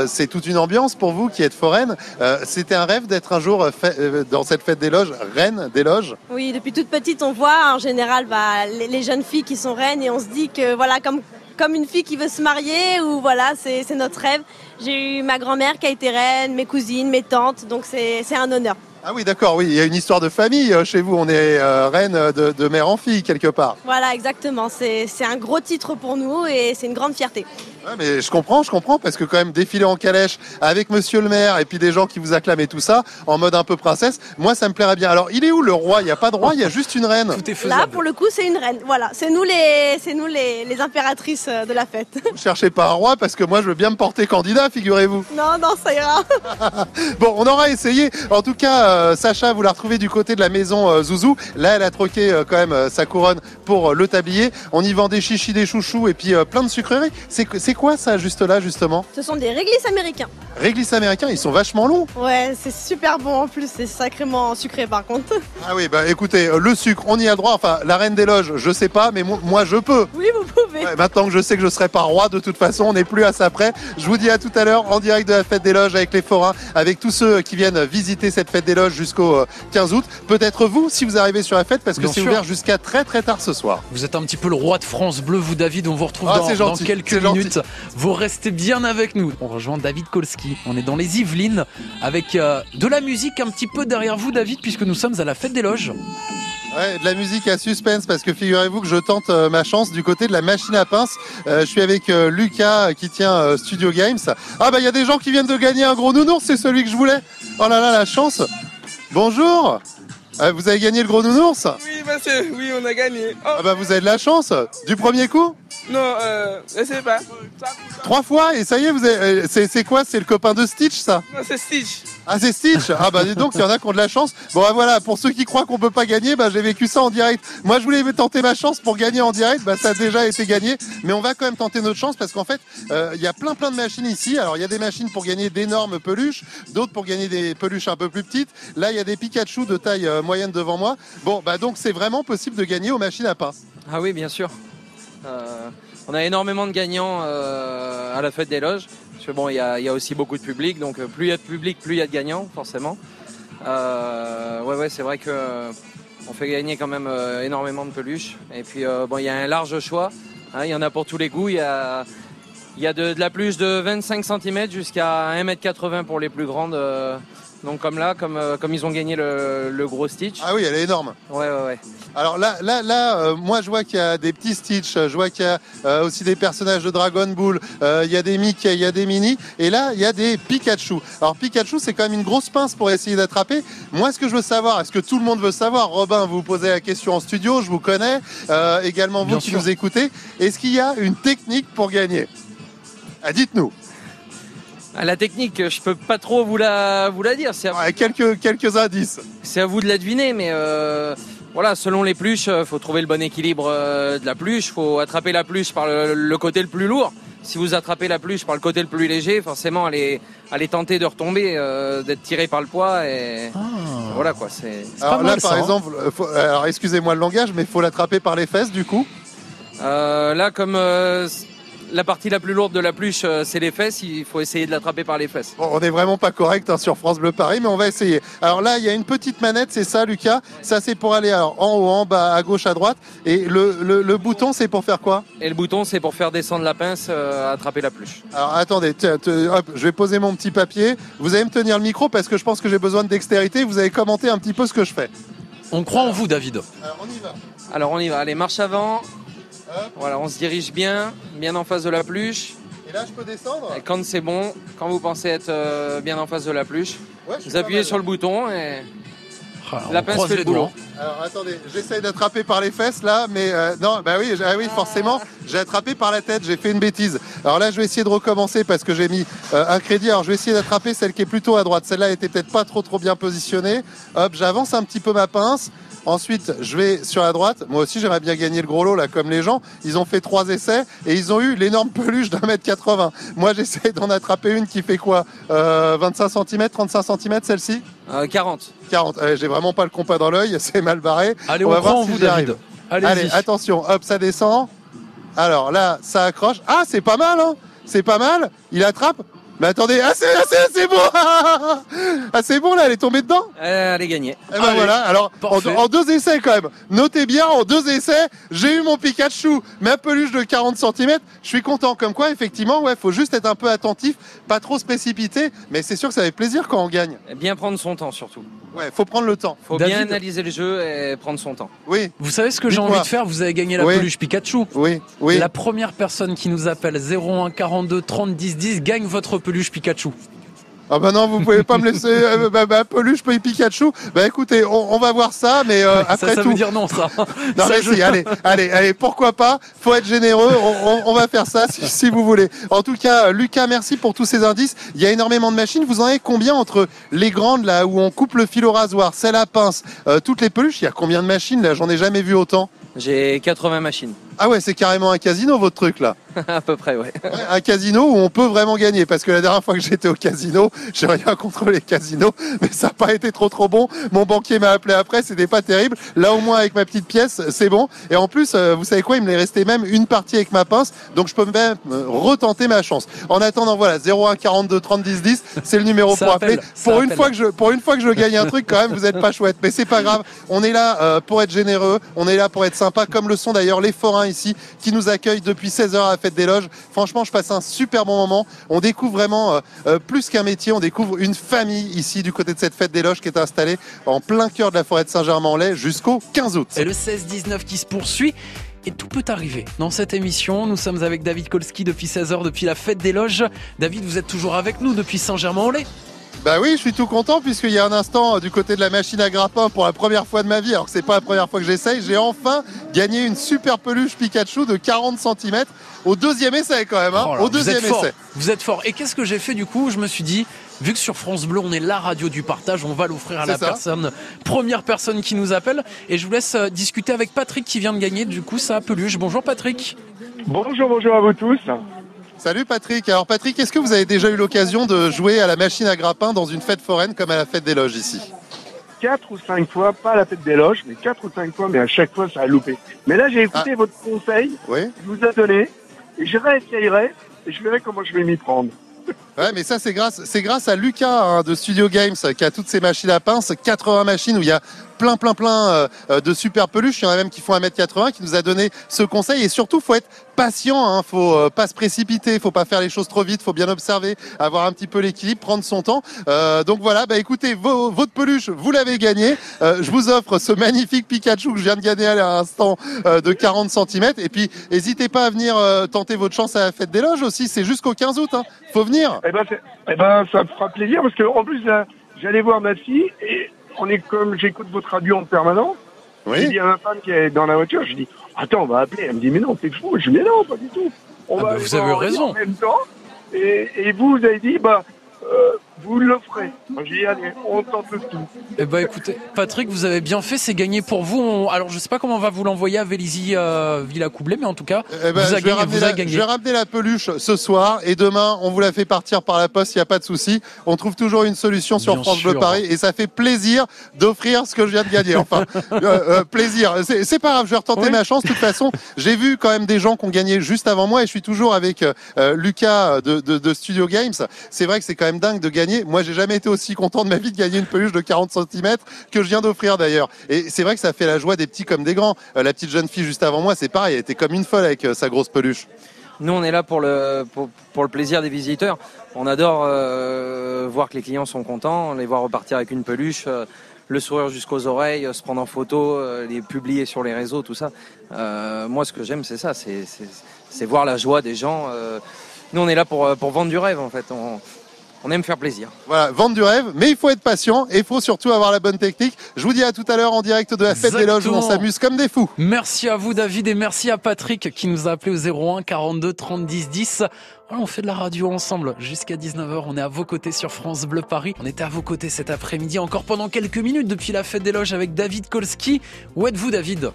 C'est toute une ambiance pour vous qui êtes foraine. C'était un rêve d'être un jour fait- dans cette fête des loges, reine des loges? Oui, depuis toute petite, on voit en général bah, les, les jeunes filles qui sont reines et on se dit que voilà, comme, comme une fille qui veut se marier ou voilà, c'est notre rêve. J'ai eu ma grand-mère qui a été reine, mes cousines, mes tantes, donc c'est un honneur. Ah oui, d'accord, oui, il y a une histoire de famille euh, chez vous. On est euh, reine de, de mère en fille quelque part. Voilà, exactement. C'est c'est un gros titre pour nous et c'est une grande fierté. Ouais, mais je comprends, je comprends, parce que quand même défiler en calèche avec Monsieur le maire et puis des gens qui vous acclament et tout ça, en mode un peu princesse, moi ça me plairait bien. Alors il est où le roi? Il n'y a pas de roi, il y a juste une reine. Tout est Là, pour le coup, c'est une reine. Voilà, c'est nous les, c'est nous les, les impératrices euh, de la fête. Vous cherchez pas un roi parce que moi je veux bien me porter candidat, figurez-vous. Non, non, ça ira. *laughs* Bon, on aura essayé. En tout cas, euh, Sacha, vous la retrouvez du côté de la maison euh, Zouzou. Là, elle a troqué euh, quand même sa couronne pour le tablier. On y vend des chichis, des chouchous et puis plein de sucreries. C'est quoi ça juste là, justement? Ce sont des réglisses américains. Réglisse américains, ils sont vachement longs. Ouais, c'est super bon en plus. C'est sacrément sucré par contre. *laughs* Ah oui, bah écoutez, le sucre, on y a droit. Enfin, la reine des loges, je sais pas, mais mo- moi je peux. Oui, vous pouvez. Ouais, maintenant que je sais que je serai pas roi, de toute façon, on n'est plus à ça près. Je vous dis à tout à l'heure en direct de la fête des loges avec les forains, avec tous ceux qui viennent visiter cette fête des loges jusqu'au euh, 15 août. Peut-être vous, si vous arrivez sur la fête, parce que c'est ouvert jusqu'à très très tard ce soir. Vous êtes un petit peu le roi de France Bleu, vous David, on vous retrouve Ah, dans, c'est gentil, dans quelques gentil. minutes. Vous restez bien avec nous. On rejoint David Kolski, on est dans les Yvelines avec euh, de la musique un petit peu derrière vous David puisque nous sommes à la fête des loges. Ouais, de la musique à suspense parce que figurez-vous que je tente euh, ma chance du côté de la machine à pince. Euh, je suis avec euh, Lucas euh, qui tient euh, Studio Games. Ah bah il y a des gens qui viennent de gagner un gros nounours, c'est celui que je voulais. Oh là là la chance. Bonjour. Euh, vous avez gagné le gros nounours Oui, monsieur, oui, on a gagné. Oh, Ah bah vous avez de la chance. Du premier coup non, euh, je sais pas. Trois fois et ça y est, vous avez, euh, c'est, c'est quoi? C'est le copain de Stitch ça? Non, c'est Stitch. Ah c'est Stitch Ah bah dis donc, il y en a qui ont de la chance. Bon bah voilà, pour ceux qui croient qu'on peut pas gagner, bah j'ai vécu ça en direct. Moi je voulais tenter ma chance pour gagner en direct, bah ça a déjà été gagné. Mais on va quand même tenter notre chance parce qu'en fait, euh, il y a plein plein de machines ici. Alors il y a des machines pour gagner d'énormes peluches, d'autres pour gagner des peluches un peu plus petites. Là il y a des Pikachu de taille euh, moyenne devant moi. Bon bah donc c'est vraiment possible de gagner aux machines à pince. Ah oui, bien sûr. Euh, on a énormément de gagnants euh, à la fête des loges. Parce que bon, il y a, aussi beaucoup de public, donc euh, plus il y a de public, plus il y a de gagnants, forcément. Euh, ouais, ouais, c'est vrai que on fait gagner quand même énormément de peluches. Et puis bon, il y a un large choix. hein, il y en a pour tous les goûts. Il y a, il y a de, de la pluche de 25 cm jusqu'à 1m80 pour les plus grandes. euh, donc comme là, comme, euh, comme ils ont gagné le, le gros Stitch. Ah oui, elle est énorme. Ouais, ouais, ouais. Alors là, là, là, euh, moi je vois qu'il y a des petits Stitch, je vois qu'il y a euh, aussi des personnages de Dragon Ball, euh, il y a des Mickey, il y a des Mini, et là il y a des Pikachu. Alors Pikachu c'est quand même une grosse pince pour essayer d'attraper. Moi ce que je veux savoir, est-ce que tout le monde veut savoir Robin, vous vous posez la question en studio, je vous connais, euh, également vous Bien qui sûr. nous écoutez. Est-ce qu'il y a une technique pour gagner? Ah, Dites-nous. Ah, La technique, je peux pas trop vous la, vous la dire. C'est à, quelques, quelques indices. C'est à vous de la deviner, mais euh, voilà, selon les pluches, euh, faut trouver le bon équilibre euh, de la pluche. Faut attraper la pluche par le, le côté le plus lourd. Si vous attrapez la pluche par le côté le plus léger, forcément, elle est, elle est tentée de retomber, euh, d'être tirée par le poids. Et voilà quoi. C'est. c'est Alors pas là mal, par ça, hein. exemple, faut- alors excusez-moi le langage, mais il faut l'attraper par les fesses du coup? Euh, là, comme euh, la partie la plus lourde de la pluche, euh, c'est les fesses, il faut essayer de l'attraper par les fesses. Bon, on n'est vraiment pas correct hein, sur France Bleu Paris, mais on va essayer. Alors là, il y a une petite manette, c'est ça, Lucas? Ça, c'est pour aller alors, en haut, en bas, à gauche, à droite. Et le, le- le bouton, c'est pour faire quoi? Et le bouton, c'est pour faire descendre la pince, euh, attraper la pluche. Alors attendez, tiens, hop, je vais poser mon petit papier. Vous allez me tenir le micro parce que je pense que j'ai besoin de dextérité. Vous allez commenter un petit peu ce que je fais. On croit en vous, David. Alors on y va. Alors on y va, allez, marche avant. Voilà, on se dirige bien, bien en face de la pluche. Et là, je peux descendre? Et quand c'est bon, quand vous pensez être euh, bien en face de la pluche, Ouais, vous appuyez mal, sur le bouton et on la pince fait le boulot. Alors attendez, j'essaye d'attraper par les fesses là, mais euh, non, bah oui, j'ai- ah oui, forcément, j'ai attrapé par la tête, j'ai fait une bêtise. Alors là, je vais essayer de recommencer parce que j'ai mis euh, un crédit. Alors je vais essayer d'attraper celle qui est plutôt à droite. Celle-là était peut-être pas trop trop bien positionnée. Hop, j'avance un petit peu ma pince. Ensuite, je vais sur la droite. Moi aussi, j'aimerais bien gagner le gros lot là, comme les gens. Ils ont fait trois essais et ils ont eu l'énorme peluche d'un mètre 80. Moi, j'essaie d'en attraper une qui fait quoi euh, 25 cm, 35 cm, celle-ci? Euh, 40. 40. Ouais, j'ai vraiment pas le compas dans l'œil, *laughs* c'est mal barré. Allez, on, on va voir si vous, David. Allez-y. Allez, attention, hop, ça descend. Alors là, ça accroche. Ah, c'est pas mal, hein C'est pas mal. Il attrape. Mais attendez, ah c'est, ah, c'est, c'est bon *laughs* Ah c'est bon là, elle est tombée dedans Euh, elle est gagnée. Eh ben voilà, alors en, deux essais quand même. Notez bien, en deux essais, j'ai eu mon Pikachu, ma peluche de 40 cm. Je suis content. Comme quoi, effectivement, ouais, faut juste être un peu attentif, pas trop se précipiter. Mais c'est sûr que ça fait plaisir quand on gagne. Et bien prendre son temps surtout. Ouais, faut prendre le temps. Faut David. bien analyser le jeu et prendre son temps. Oui. Vous savez ce que j'ai envie de faire? Vous avez gagné la Oui. peluche Pikachu. Oui, oui. La première personne qui nous appelle 01 42 30 10 10 gagne votre peluche Pikachu. Ah bah non, vous pouvez pas me laisser euh, bah, bah, peluche puis Pikachu. Bah écoutez, on, on va voir ça, mais euh, après ça, ça tout. veut dire non, ça. *laughs* Non Ça, mais je- si, allez, allez, allez, pourquoi pas? Faut être généreux. On, on- on va faire ça si, si vous voulez. En tout cas, euh, Lucas, merci pour tous ces indices. Il y a énormément de machines. Vous en avez combien entre les grandes là où on coupe le fil au rasoir, celle à pince, euh, toutes les peluches? Il y a combien de machines là? J'en ai jamais vu autant. J'ai 80 machines. Ah ouais, c'est carrément un casino votre truc là. *laughs* à peu près, ouais. Un casino où on peut vraiment gagner. Parce que la dernière fois que j'étais au casino, j'ai rien contre les casinos, mais ça n'a pas été trop trop bon. Mon banquier m'a appelé après, c'était pas terrible. Là au moins avec ma petite pièce, c'est bon. Et en plus, euh, vous savez quoi, il me est resté même une partie avec ma pince, donc je peux même euh, retenter ma chance. En attendant, voilà, 01 42 30 10 10, c'est le numéro Ça pour appelle, appeler. Pour une appelle. fois que je, pour une fois que je gagne un truc, quand même, vous êtes pas chouette. Mais c'est pas grave. On est là euh, pour être généreux. On est là pour être sympa, comme le sont d'ailleurs les forains ici, qui nous accueillent depuis 16 heures à fête des loges. Franchement, je passe un super bon moment. On découvre vraiment euh, euh, plus qu'un métier. On découvre une famille ici du côté de cette fête des loges qui est installée en plein cœur de la forêt de Saint-Germain-en-Laye jusqu'au 15 août. C'est le 16-19 qui se poursuit. Et tout peut arriver. Dans cette émission, nous sommes avec David Kolski depuis 16h, depuis la fête des loges. David, vous êtes toujours avec nous depuis Saint-Germain-en-Laye. Bah oui, je suis tout content puisqu'il y a un instant euh, du côté de la machine à grappin pour la première fois de ma vie, alors que c'est pas la première fois que j'essaye, j'ai enfin gagné une super peluche Pikachu de 40 cm au deuxième essai quand même, hein, Oh là, au vous deuxième êtes fort. essai. Vous êtes fort. Et qu'est-ce que j'ai fait du coup? Je me suis dit, vu que sur France Bleu, on est la radio du partage, on va l'offrir à la ça. personne, première personne qui nous appelle. Et je vous laisse euh, discuter avec Patrick qui vient de gagner du coup sa peluche. Bonjour Patrick. Bonjour, bonjour à vous tous. Salut Patrick. Alors Patrick, est-ce que vous avez déjà eu l'occasion de jouer à la machine à grappin dans une fête foraine comme à la fête des loges ici? Quatre ou cinq fois, pas à la fête des loges, mais quatre ou cinq fois, mais à chaque fois, ça a loupé. Mais là, j'ai écouté votre conseil, Oui. je vous ai donné, et je réessayerai, et je verrai comment je vais m'y prendre. Ouais, mais ça c'est grâce, c'est grâce à Lucas hein, de Studio Games qui a toutes ces machines à pince, 80 machines où il y a plein, plein, plein euh, euh, de super peluches. Il y en a même qui font 1m80 qui nous a donné ce conseil. Et surtout, faut être patient. Hein. Faut euh, pas se précipiter. Faut pas faire les choses trop vite. Faut bien observer, avoir un petit peu l'équilibre, prendre son temps. Euh, donc voilà. Bah écoutez, votre peluche, vous l'avez gagné. Euh, je vous offre ce magnifique Pikachu que je viens de gagner à l'instant euh, de 40 cm. Et puis, n'hésitez pas à venir tenter votre chance à la fête des loges aussi. C'est jusqu'au 15 août. Hein. Faut venir. Eh ben, eh ben, ça me fera plaisir parce que en plus, j'allais voir ma fille et on est comme j'écoute votre radio en permanence. Oui. J'ai dit à ma femme qui est dans la voiture, je dis attends, on va appeler. Elle me dit mais non, t'es fou. Je dis mais non, pas du tout. On Ah bah, vous avez raison. En même temps. Et, et vous, vous avez dit bah euh, vous l'offrez. Moi, J'ai dit allez, on tente le tout. Eh ben écoutez, Patrick, vous avez bien fait, c'est gagné pour vous. On- Alors je sais pas comment on va vous l'envoyer à Vélizy euh, Villa Coublé, mais en tout cas, Eh ben, vous, vais gagné, vous je vais ramener la peluche ce soir et demain on vous la fait partir par la poste, il n'y a pas de souci. On trouve toujours une solution sur Bien France Bleu sûr. Paris et ça fait plaisir d'offrir ce que je viens de gagner. Enfin, *laughs* euh, euh, plaisir. C'est pas grave, je vais retenter Oui. ma chance. De toute façon, j'ai vu quand même des gens qui ont gagné juste avant moi et je suis toujours avec euh, euh, Lucas de, de, de Studio Games. C'est vrai que c'est quand même dingue de gagner. Moi, j'ai jamais été aussi content de ma vie de gagner une peluche de 40 cm que je viens d'offrir d'ailleurs. Et c'est vrai que ça fait la joie des petits comme des grands. Euh, la petite jeune fille juste avant moi, c'est pareil, elle était comme une folle avec euh, sa grosse peluche. Nous, on est là pour le, pour, le plaisir des visiteurs. On adore euh, voir que les clients sont contents, les voir repartir avec une peluche, le sourire jusqu'aux oreilles, se prendre en photo, les publier sur les réseaux, tout ça. Moi, ce que j'aime, c'est ça, c'est- voir la joie des gens. Nous, on est là pour, pour vendre du rêve, en fait. On aime faire plaisir. Voilà, vendre du rêve, mais il faut être patient et il faut surtout avoir la bonne technique. Je vous dis à tout à l'heure en direct de la fête des loges où on s'amuse comme des fous. Merci à vous David et merci à Patrick qui nous a appelé au 01 42 30 10 10. Voilà, on fait de la radio ensemble jusqu'à 19h. On est à vos côtés sur France Bleu Paris. On était à vos côtés cet après-midi encore pendant quelques minutes depuis la fête des loges avec David Kolski. Où êtes-vous David?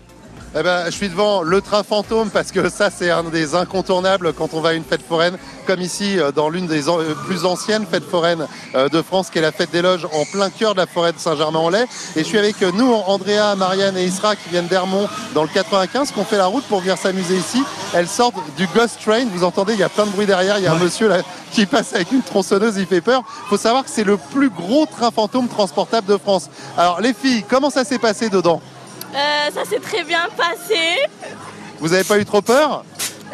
Eh ben, je suis devant le train fantôme parce que ça, c'est un des incontournables quand on va à une fête foraine, comme ici euh, dans l'une des an- euh, plus anciennes fêtes foraines euh, de France, qui est la fête des loges en plein cœur de la forêt de Saint-Germain-en-Laye. Et je suis avec nous, Andrea, Marianne et Isra, qui viennent d'Hermont dans le 95, qui ont fait la route pour venir s'amuser ici. Elles sortent du Ghost Train. Vous entendez, il y a plein de bruit derrière. Il y a un monsieur là qui passe avec une tronçonneuse, il fait peur. faut savoir que c'est le plus gros train fantôme transportable de France. Alors, les filles, comment ça s'est passé dedans? Euh, ça s'est très bien passé. Vous avez pas eu trop peur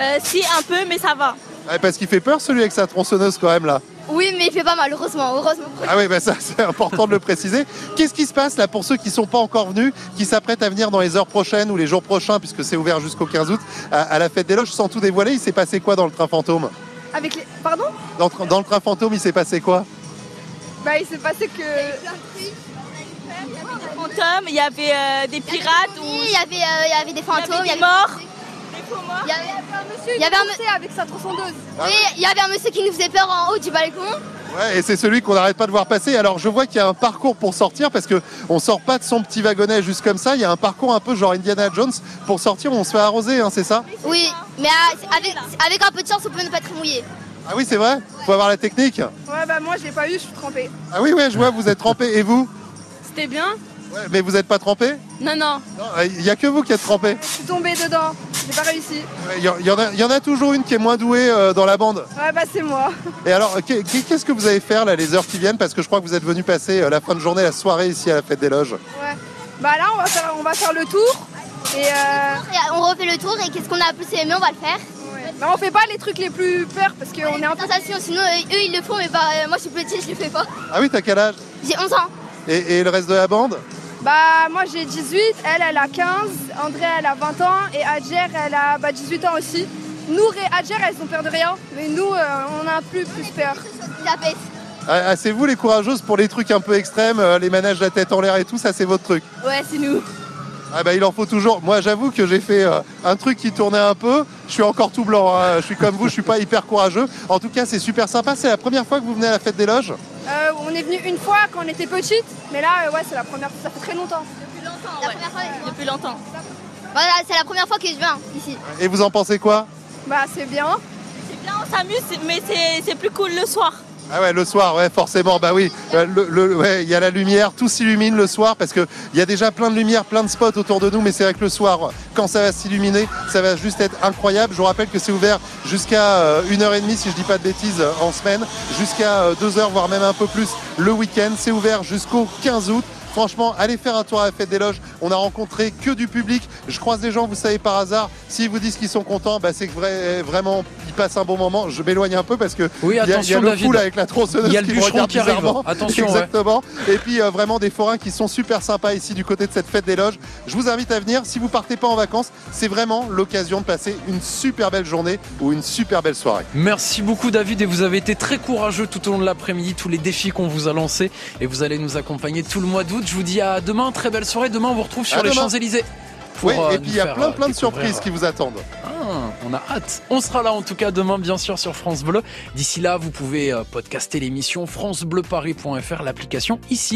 Euh, si, un peu, mais ça va. Ouais, parce qu'il fait peur celui avec sa tronçonneuse quand même là. Oui, mais il fait pas mal, heureusement, heureusement. Ah oui, bah ça *laughs* c'est important de le préciser. Qu'est-ce qui se passe là pour ceux qui sont pas encore venus, qui s'apprêtent à venir dans les heures prochaines ou les jours prochains, puisque c'est ouvert jusqu'au 15 août, à, à la fête des loges, sans tout dévoiler, il s'est passé quoi dans le train fantôme? Avec les... Pardon? Dans, le tra- dans le train fantôme, il s'est passé quoi? Bah il s'est passé que... Fantômes, il y avait euh, des pirates ou Il y avait, euh, il y avait des fantômes, il y avait des morts. Il y avait un monsieur, il y avait un monsieur avec sa tronçonneuse. Oui, il y avait un monsieur qui nous faisait peur en haut du balcon. Ouais, et c'est celui qu'on n'arrête pas de voir passer. Alors je vois qu'il y a un parcours pour sortir parce que on sort pas de son petit wagonnet juste comme ça. Il y a un parcours un peu genre Indiana Jones pour sortir. On se fait arroser, hein, c'est ça Oui, mais avec, avec un peu de chance, on peut ne pas être mouillé. Ah oui, c'est vrai. Faut avoir la technique. Ouais bah moi je l'ai pas eu, je suis trempée. Ah oui, ouais, je vois. Vous êtes trempé. Et vous? C'était bien Ouais, Mais vous n'êtes pas trempé Non, non, Il y a que vous qui êtes trempé. je suis tombée dedans. J'ai pas réussi. Ouais, Il y, en- y en a- il y en a toujours une qui est moins douée euh, dans la bande. Ouais bah c'est moi. Et alors, qu'est- qu'est-ce que vous allez faire là les heures qui viennent? Parce que je crois que vous êtes venu passer euh, la fin de journée, la soirée ici à la fête des loges. Ouais. Bah là on va faire, on va faire le tour. Et euh... Et on refait le tour et qu'est-ce qu'on a plus aimé, on va le faire. Bah on fait pas les trucs les plus peurs parce qu'on est un peu... Sensation, sinon euh, eux ils le font, mais bah, euh, moi je suis petite, je le fais pas. Ah oui, t'as quel âge? J'ai 11 ans. et, et le reste de la bande? Bah moi j'ai 18, elle elle a 15, André elle a 20 ans et Adjer elle a bah, 18 ans aussi. Nour et Adjer elles ont peur de rien, mais nous euh, on a peu plus peur. Ah, ah, C'est vous les courageuses pour les trucs un peu extrêmes, euh, les manèges la tête en l'air et tout, ça c'est votre truc Ouais c'est nous. Ah bah il en faut toujours. Moi j'avoue que j'ai fait euh, un truc qui tournait un peu. Je suis encore tout blanc. hein. Je suis comme vous, je suis pas hyper courageux. En tout cas c'est super sympa. C'est la première fois que vous venez à la fête des loges? On est venu une fois quand on était petite, mais là euh, ouais c'est la première fois, ça fait très longtemps. Depuis longtemps, la première fois, depuis longtemps. Voilà, c'est la première fois que je viens ici. Et vous en pensez quoi? Bah c'est bien. C'est bien, on s'amuse, mais c'est- c'est plus cool le soir. Ah ouais, le soir, ouais, forcément, bah oui. Euh, le- ouais, il y a la lumière, tout s'illumine le soir parce que il y a déjà plein de lumière, plein de spots autour de nous, mais c'est vrai que le soir, quand ça va s'illuminer, ça va juste être incroyable. Je vous rappelle que c'est ouvert jusqu'à euh, 1h30, si je dis pas de bêtises, euh, en semaine, jusqu'à 2h, voire même un peu plus le week-end. C'est ouvert jusqu'au 15 août. Franchement, allez faire un tour à la fête des loges. On a rencontré que du public. Je croise des gens, vous savez, par hasard. S'ils vous disent qu'ils sont contents, bah, c'est que vrai- vraiment, ils passent un bon moment. Je m'éloigne un peu parce que Oui, il y a- le David. avec la tronçonneuse Il y a le qui bûcheron qui arrive. Attention, ouais. Exactement. Et puis euh, vraiment des forains qui sont super sympas ici du côté de cette fête des loges. Je vous invite à venir. Si vous partez pas en vacances, c'est vraiment l'occasion de passer une super belle journée ou une super belle soirée. Merci beaucoup David et vous avez été très courageux tout au long de l'après-midi, tous les défis qu'on vous a lancés et vous allez nous accompagner tout le mois d'août. Je vous dis à demain, très belle soirée. Demain on vous retrouve sur À les. Champs-Élysées. Oui, euh, et puis il y a plein euh, plein de surprises qui vous attendent. Ah, on a hâte. On sera là en tout cas demain, bien sûr, sur France Bleu. D'ici là, vous pouvez euh, podcaster l'émission francebleuparis.fr, l'application ici.